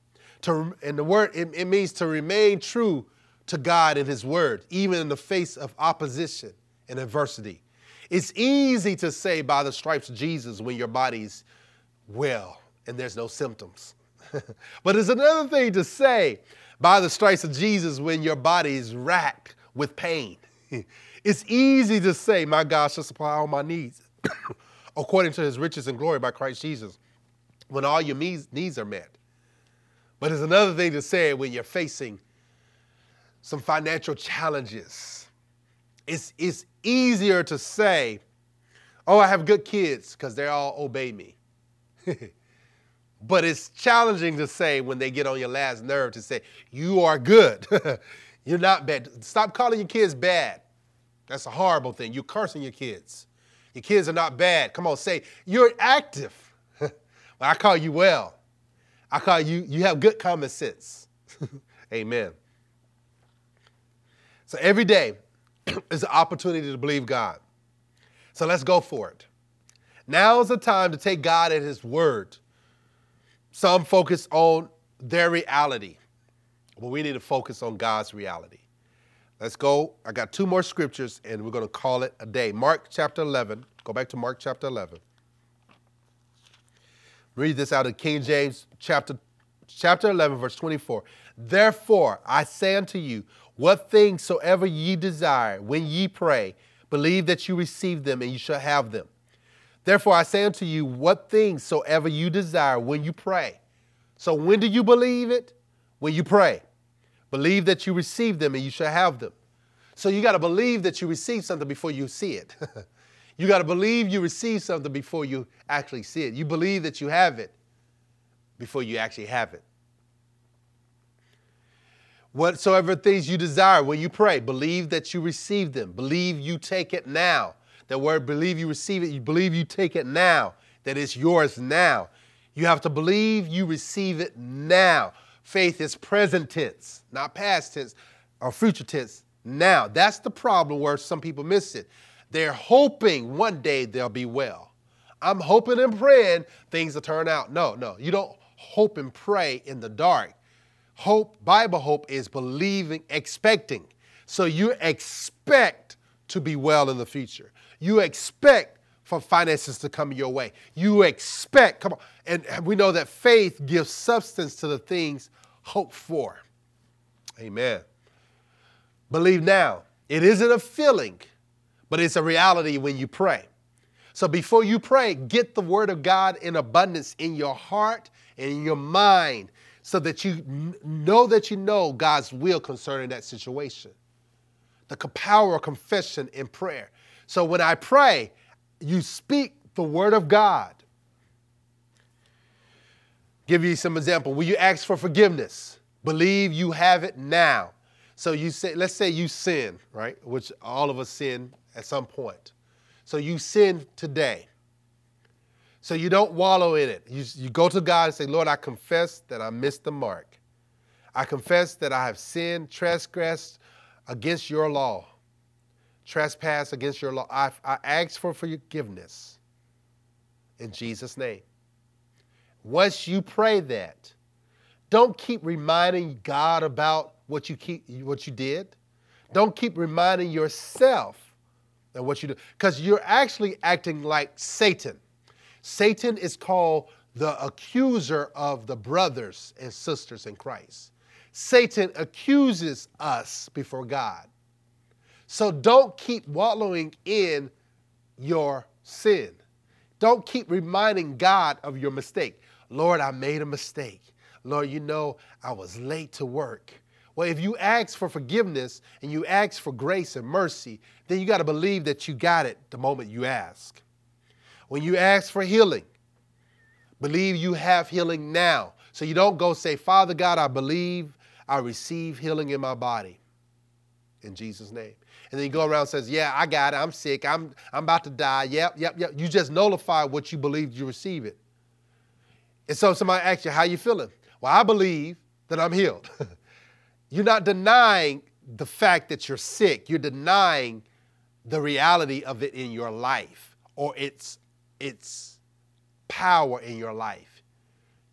To, and the word, it, it means to remain true to God and His word, even in the face of opposition and adversity. It's easy to say by the stripes of Jesus when your body's well and there's no symptoms. but it's another thing to say by the stripes of Jesus when your body is racked with pain. it's easy to say, My God shall supply all my needs according to his riches and glory by Christ Jesus, when all your needs are met. But it's another thing to say when you're facing some financial challenges. It's, it's easier to say, oh, I have good kids because they all obey me. but it's challenging to say when they get on your last nerve to say, you are good. You're not bad. Stop calling your kids bad. That's a horrible thing. You're cursing your kids. Your kids are not bad. Come on, say, you're active. well, I call you well. I call you, you have good common sense. Amen. So every day is an opportunity to believe God. So let's go for it. Now is the time to take God at His word. Some focus on their reality, but we need to focus on God's reality. Let's go. I got two more scriptures and we're going to call it a day. Mark chapter 11. Go back to Mark chapter 11. Read this out of King James chapter, chapter 11, verse 24. Therefore, I say unto you, what things soever ye desire, when ye pray, believe that you receive them and you shall have them. Therefore, I say unto you, what things soever you desire when you pray. So, when do you believe it? When you pray. Believe that you receive them and you shall have them. So you got to believe that you receive something before you see it. you got to believe you receive something before you actually see it. You believe that you have it before you actually have it. Whatsoever things you desire when you pray, believe that you receive them. Believe you take it now. That word believe you receive it, you believe you take it now, that it's yours now. You have to believe you receive it now. Faith is present tense, not past tense or future tense. Now, that's the problem where some people miss it. They're hoping one day they'll be well. I'm hoping and praying things will turn out. No, no, you don't hope and pray in the dark. Hope, Bible hope is believing, expecting. So you expect to be well in the future. You expect for finances to come your way. You expect, come on. And we know that faith gives substance to the things hoped for. Amen. Believe now. It isn't a feeling, but it's a reality when you pray. So before you pray, get the word of God in abundance in your heart and in your mind so that you know that you know God's will concerning that situation. The power of confession in prayer. So when I pray, you speak the word of God. Give you some example. Will you ask for forgiveness? Believe you have it now. So you say, let's say you sin, right? Which all of us sin at some point. So you sin today. So you don't wallow in it. You, you go to God and say, Lord, I confess that I missed the mark. I confess that I have sinned, transgressed against your law trespass against your law. I, I ask for forgiveness in Jesus' name. Once you pray that, don't keep reminding God about what you keep what you did. Don't keep reminding yourself of what you do because you're actually acting like Satan. Satan is called the accuser of the brothers and sisters in Christ. Satan accuses us before God. So don't keep wallowing in your sin. Don't keep reminding God of your mistake. Lord, I made a mistake. Lord, you know I was late to work. Well, if you ask for forgiveness and you ask for grace and mercy, then you got to believe that you got it the moment you ask. When you ask for healing, believe you have healing now. So you don't go say, Father God, I believe I receive healing in my body. In Jesus' name and then you go around and says, "Yeah, I got it. I'm sick. I'm I'm about to die. Yep, yep, yep." You just nullify what you believe you receive it. And so somebody asks you, "How you feeling?" Well, I believe that I'm healed. you're not denying the fact that you're sick. You're denying the reality of it in your life or its its power in your life.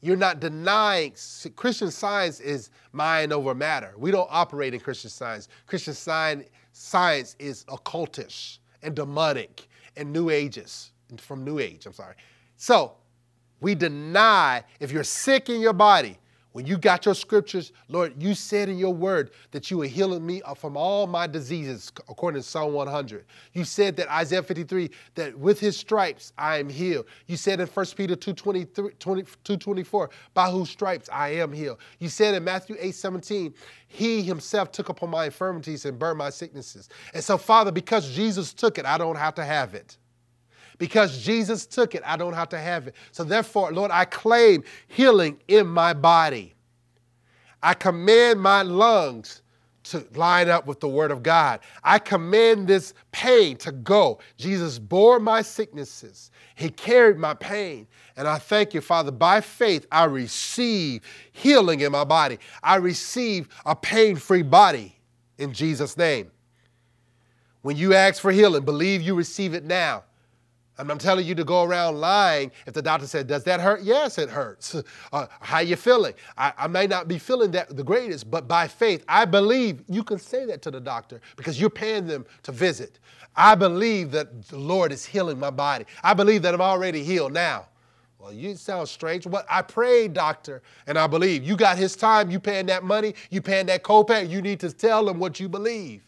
You're not denying Christian science is mind over matter. We don't operate in Christian science. Christian science science is occultish and demonic and new ages, from new age, I'm sorry. So we deny if you're sick in your body, when you got your scriptures, Lord, you said in your word that you were healing me from all my diseases, according to Psalm 100. You said that Isaiah 53, that with his stripes I am healed. You said in 1 Peter 2.24, by whose stripes I am healed. You said in Matthew 8, 17, he himself took upon my infirmities and burned my sicknesses. And so, Father, because Jesus took it, I don't have to have it. Because Jesus took it, I don't have to have it. So therefore, Lord, I claim healing in my body. I command my lungs to line up with the word of God. I command this pain to go. Jesus bore my sicknesses. He carried my pain. And I thank you, Father, by faith, I receive healing in my body. I receive a pain free body in Jesus' name. When you ask for healing, believe you receive it now. I'm telling you to go around lying if the doctor said, Does that hurt? Yes, it hurts. Uh, how you feeling? I, I may not be feeling that the greatest, but by faith, I believe you can say that to the doctor because you're paying them to visit. I believe that the Lord is healing my body. I believe that I'm already healed now. Well, you sound strange. What I prayed, doctor, and I believe. You got his time, you paying that money, you paying that copay, you need to tell him what you believe.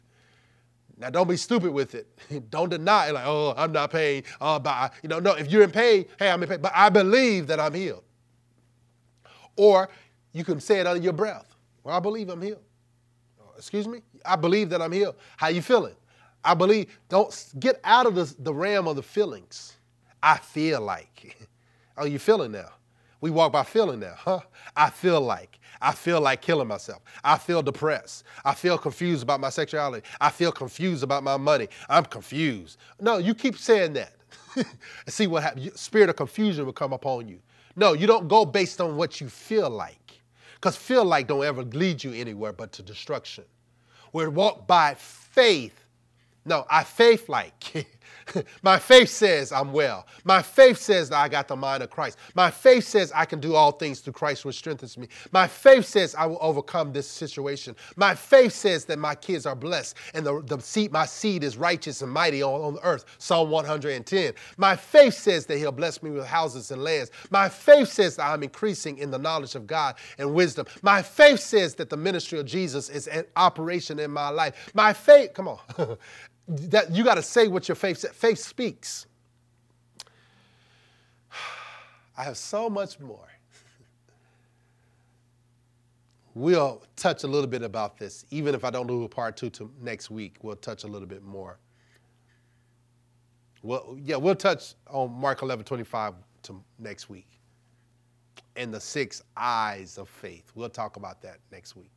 Now, don't be stupid with it. don't deny it, like, oh, I'm not paying. Uh, but, you know, no, if you're in pain, hey, I'm in pain, but I believe that I'm healed. Or you can say it under your breath. Well, I believe I'm healed. Excuse me? I believe that I'm healed. How you feeling? I believe, don't get out of the, the realm of the feelings. I feel like. oh, you feeling now? We walk by feeling now, huh? I feel like. I feel like killing myself. I feel depressed. I feel confused about my sexuality. I feel confused about my money. I'm confused. No, you keep saying that. See what happens. Spirit of confusion will come upon you. No, you don't go based on what you feel like. Because feel like don't ever lead you anywhere but to destruction. We walk by faith. No, I faith like. My faith says I'm well. My faith says that I got the mind of Christ. My faith says I can do all things through Christ which strengthens me. My faith says I will overcome this situation. My faith says that my kids are blessed and the, the seed, my seed is righteous and mighty on, on the earth. Psalm 110. My faith says that he'll bless me with houses and lands. My faith says that I'm increasing in the knowledge of God and wisdom. My faith says that the ministry of Jesus is an operation in my life. My faith, come on. that you got to say what your faith says. Faith speaks. I have so much more. we'll touch a little bit about this. Even if I don't do a part two to next week, we'll touch a little bit more. Well, yeah, we'll touch on Mark 11, 25 to next week. And the six eyes of faith. We'll talk about that next week.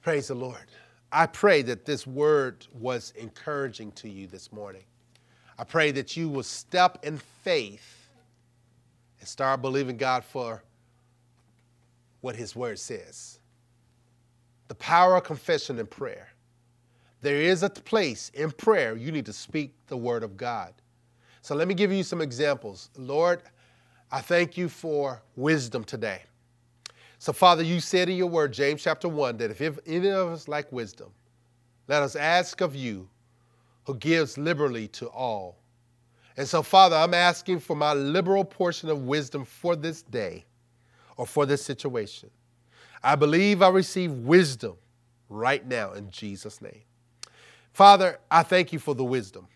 Praise the Lord. I pray that this word was encouraging to you this morning. I pray that you will step in faith and start believing God for what His word says. The power of confession and prayer. There is a place in prayer you need to speak the word of God. So let me give you some examples. Lord, I thank you for wisdom today. So, Father, you said in your word, James chapter 1, that if any of us lack wisdom, let us ask of you who gives liberally to all. And so, Father, I'm asking for my liberal portion of wisdom for this day or for this situation. I believe I receive wisdom right now in Jesus' name. Father, I thank you for the wisdom.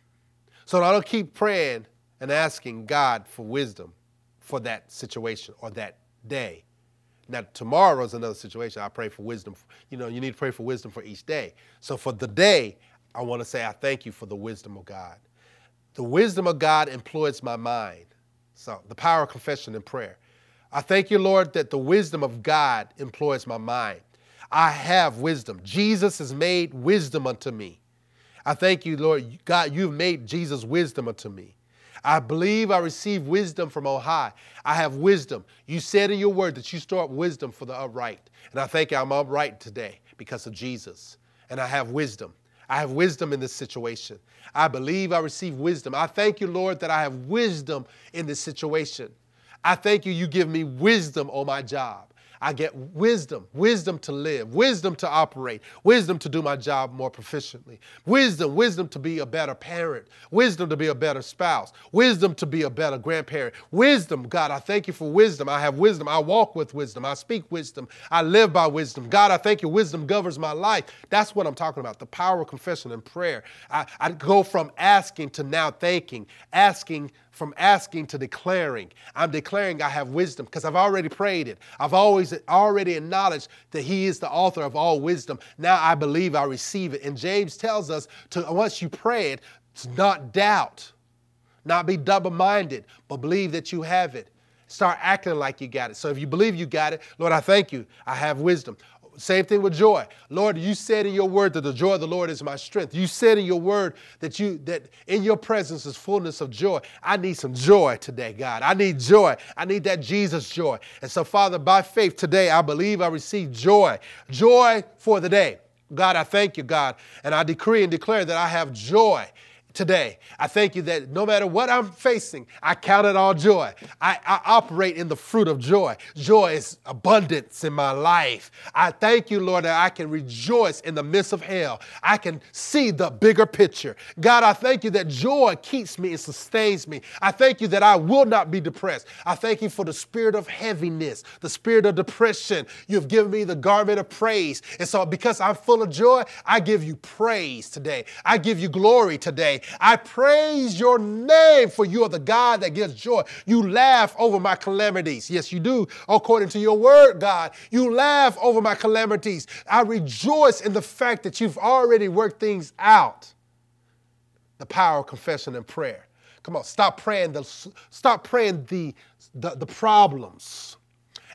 So I don't keep praying and asking God for wisdom for that situation or that day. Now, tomorrow is another situation. I pray for wisdom. You know, you need to pray for wisdom for each day. So for the day, I want to say I thank you for the wisdom of God. The wisdom of God employs my mind. So the power of confession and prayer. I thank you, Lord, that the wisdom of God employs my mind. I have wisdom. Jesus has made wisdom unto me. I thank you, Lord, God, you've made Jesus wisdom unto me. I believe I receive wisdom from on high. I have wisdom. You said in your word that you store up wisdom for the upright. And I think I'm upright today because of Jesus. And I have wisdom. I have wisdom in this situation. I believe I receive wisdom. I thank you, Lord, that I have wisdom in this situation. I thank you, you give me wisdom on my job. I get wisdom, wisdom to live, wisdom to operate, wisdom to do my job more proficiently, wisdom, wisdom to be a better parent, wisdom to be a better spouse, wisdom to be a better grandparent, wisdom. God, I thank you for wisdom. I have wisdom. I walk with wisdom. I speak wisdom. I live by wisdom. God, I thank you. Wisdom governs my life. That's what I'm talking about the power of confession and prayer. I, I go from asking to now thanking, asking from asking to declaring. I'm declaring I have wisdom because I've already prayed it. I've always already acknowledged that He is the author of all wisdom. Now I believe I receive it. And James tells us to once you pray it, to not doubt, not be double-minded, but believe that you have it. Start acting like you got it. So if you believe you got it, Lord, I thank you. I have wisdom. Same thing with joy. Lord, you said in your word that the joy of the Lord is my strength. You said in your word that you that in your presence is fullness of joy. I need some joy today, God. I need joy. I need that Jesus joy. And so, Father, by faith today, I believe I receive joy. Joy for the day. God, I thank you, God. And I decree and declare that I have joy today. I thank you that no matter what I'm facing, I count it all joy. I, I, operate in the fruit of joy. Joy is abundance in my life. I thank you, Lord, that I can rejoice in the midst of hell. I can see the bigger picture. God, I thank you that joy keeps me and sustains me. I thank you that I will not be depressed. I thank you for the spirit of heaviness, the spirit of depression. You've given me the garment of praise. And so, because I'm full of joy, I give you praise today. I give you glory today. I praise your name, for you are the God that gives joy. You laugh over my calamities. Yes, you do, according to your word, God. You laugh over my calamities. I rejoice in the fact that you've already worked things out. The power of confession and prayer. Come on, stop praying the, stop praying the, the, the problems.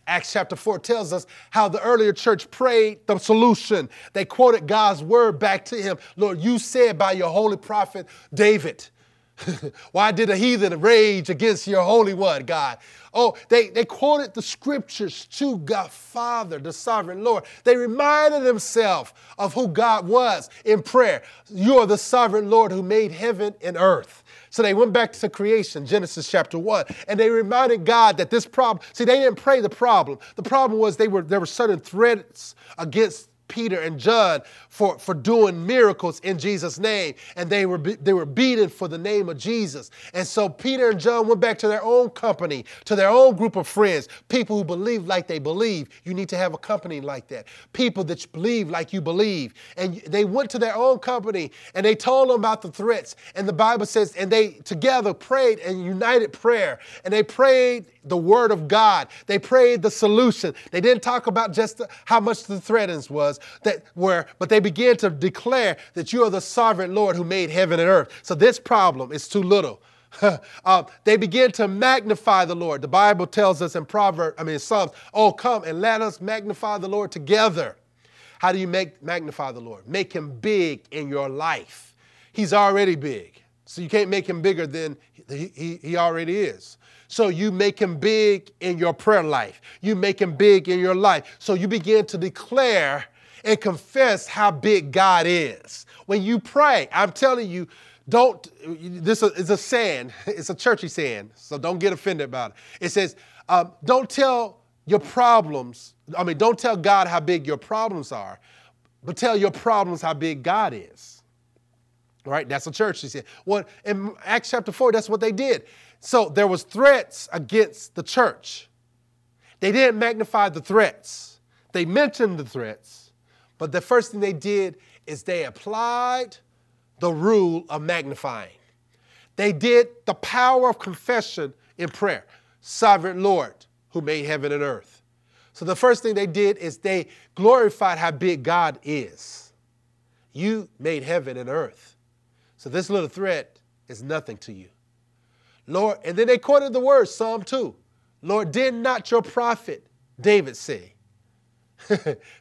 Acts chapter 4 tells us how the earlier church prayed the solution. They quoted God's word back to him. Lord, you said by your holy prophet David, Why did the heathen rage against your Holy One, God? Oh, they, they quoted the scriptures to God Father, the sovereign Lord. They reminded themselves of who God was in prayer. You are the sovereign Lord who made heaven and earth. So they went back to creation, Genesis chapter 1, and they reminded God that this problem, see, they didn't pray the problem. The problem was they were there were certain threats against Peter and John for, for doing miracles in Jesus' name. And they were, they were beaten for the name of Jesus. And so Peter and John went back to their own company, to their own group of friends, people who believe like they believe. You need to have a company like that. People that believe like you believe. And they went to their own company and they told them about the threats. And the Bible says, and they together prayed and united prayer. And they prayed the word of God. They prayed the solution. They didn't talk about just how much the threatens was that were, but they began to declare that you are the sovereign Lord who made heaven and earth. So this problem is too little. uh, they begin to magnify the Lord. The Bible tells us in Proverbs, I mean Psalms, oh come and let us magnify the Lord together. How do you make magnify the Lord? Make him big in your life. He's already big. So you can't make him bigger than he, he, he already is. So you make him big in your prayer life. You make him big in your life. So you begin to declare and confess how big God is. When you pray, I'm telling you, don't, this is a saying, it's a churchy saying, so don't get offended about it. It says, um, don't tell your problems, I mean, don't tell God how big your problems are, but tell your problems how big God is. Right? That's a church, he said. Well, in Acts chapter 4, that's what they did. So there was threats against the church. They didn't magnify the threats. They mentioned the threats, but the first thing they did is they applied the rule of magnifying. They did the power of confession in prayer. Sovereign Lord, who made heaven and earth. So the first thing they did is they glorified how big God is. You made heaven and earth. So this little threat is nothing to you. Lord, and then they quoted the word, Psalm 2. Lord, did not your prophet David say?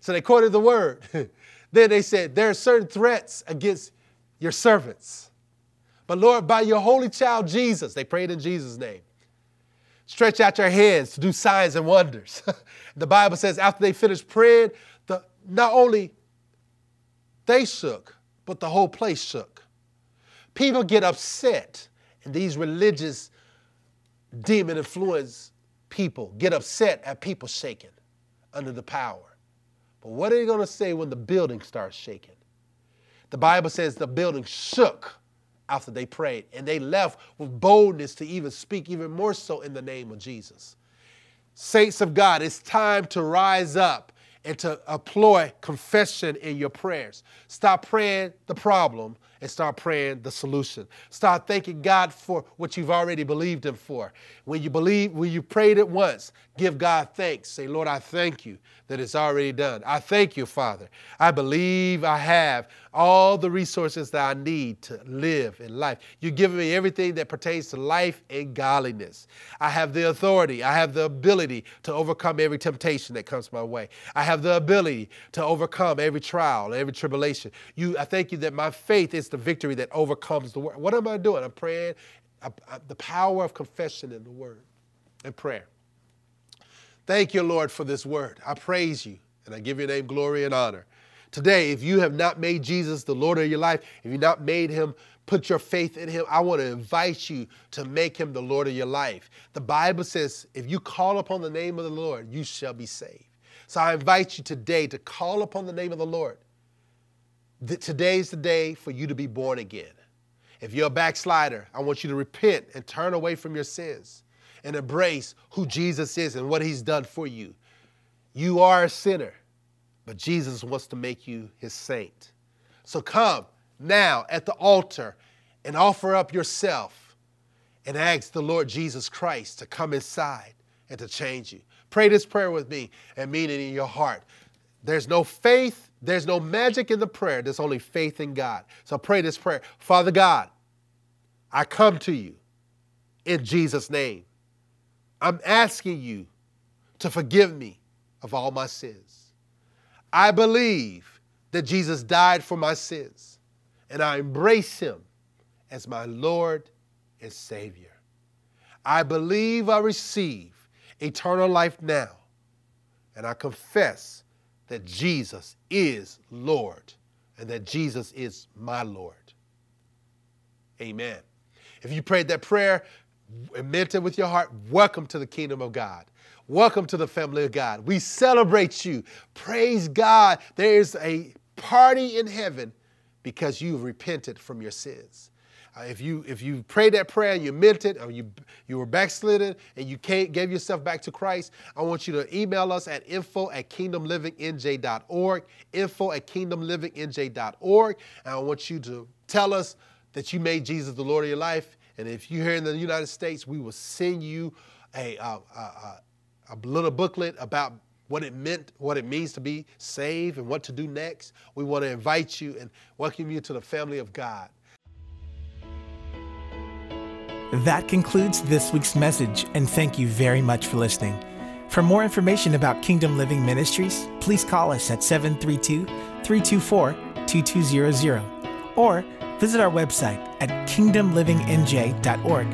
so they quoted the word. then they said, There are certain threats against your servants. But Lord, by your holy child Jesus, they prayed in Jesus' name. Stretch out your hands to do signs and wonders. the Bible says after they finished praying, the, not only they shook, but the whole place shook. People get upset and these religious demon influenced people get upset at people shaking under the power. But what are they going to say when the building starts shaking? The Bible says the building shook after they prayed, and they left with boldness to even speak even more so in the name of Jesus. Saints of God, it's time to rise up and to employ confession in your prayers. Stop praying the problem and start praying the solution. Start thanking God for what you've already believed Him for. When you believe, when you prayed it once, give God thanks. Say, Lord, I thank you that it's already done. I thank you, Father. I believe I have all the resources that I need to live in life. You've given me everything that pertains to life and godliness. I have the authority, I have the ability to overcome every temptation that comes my way. I have the ability to overcome every trial, every tribulation. You, I thank you that my faith is the victory that overcomes the world. What am I doing? I'm praying I, I, the power of confession in the word and prayer. Thank you, Lord, for this word. I praise you and I give your name glory and honor. Today, if you have not made Jesus the Lord of your life, if you've not made him put your faith in him, I want to invite you to make him the Lord of your life. The Bible says, if you call upon the name of the Lord, you shall be saved. So I invite you today to call upon the name of the Lord. Today is the day for you to be born again. If you're a backslider, I want you to repent and turn away from your sins and embrace who Jesus is and what he's done for you. You are a sinner, but Jesus wants to make you his saint. So come now at the altar and offer up yourself and ask the Lord Jesus Christ to come inside and to change you. Pray this prayer with me and mean it in your heart. There's no faith, there's no magic in the prayer, there's only faith in God. So pray this prayer Father God, I come to you in Jesus' name. I'm asking you to forgive me of all my sins. I believe that Jesus died for my sins, and I embrace him as my Lord and Savior. I believe I receive eternal life now, and I confess that Jesus is Lord and that Jesus is my Lord. Amen. If you prayed that prayer and meant it with your heart, welcome to the kingdom of God. Welcome to the family of God. We celebrate you. Praise God. There is a party in heaven because you've repented from your sins. Uh, if you if you prayed that prayer you meant it, or you you were backslidden and you can't gave yourself back to Christ, I want you to email us at info at kingdomlivingnj.org, info at kingdomlivingnj.org, and I want you to tell us that you made Jesus the Lord of your life. And if you're here in the United States, we will send you a, a, a, a little booklet about what it meant, what it means to be saved, and what to do next. We want to invite you and welcome you to the family of God.
That concludes this week's message, and thank you very much for listening. For more information about Kingdom Living Ministries, please call us at 732 324 2200 or visit our website at kingdomlivingnj.org.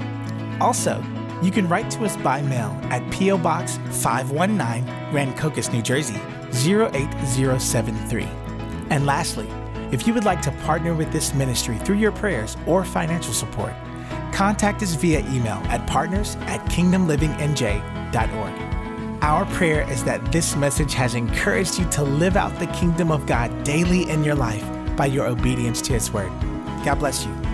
Also, you can write to us by mail at P.O. Box 519, Rancocas, New Jersey 08073. And lastly, if you would like to partner with this ministry through your prayers or financial support, contact us via email at partners at kingdomlivingnj.org. Our prayer is that this message has encouraged you to live out the kingdom of God daily in your life by your obedience to His word. God bless you.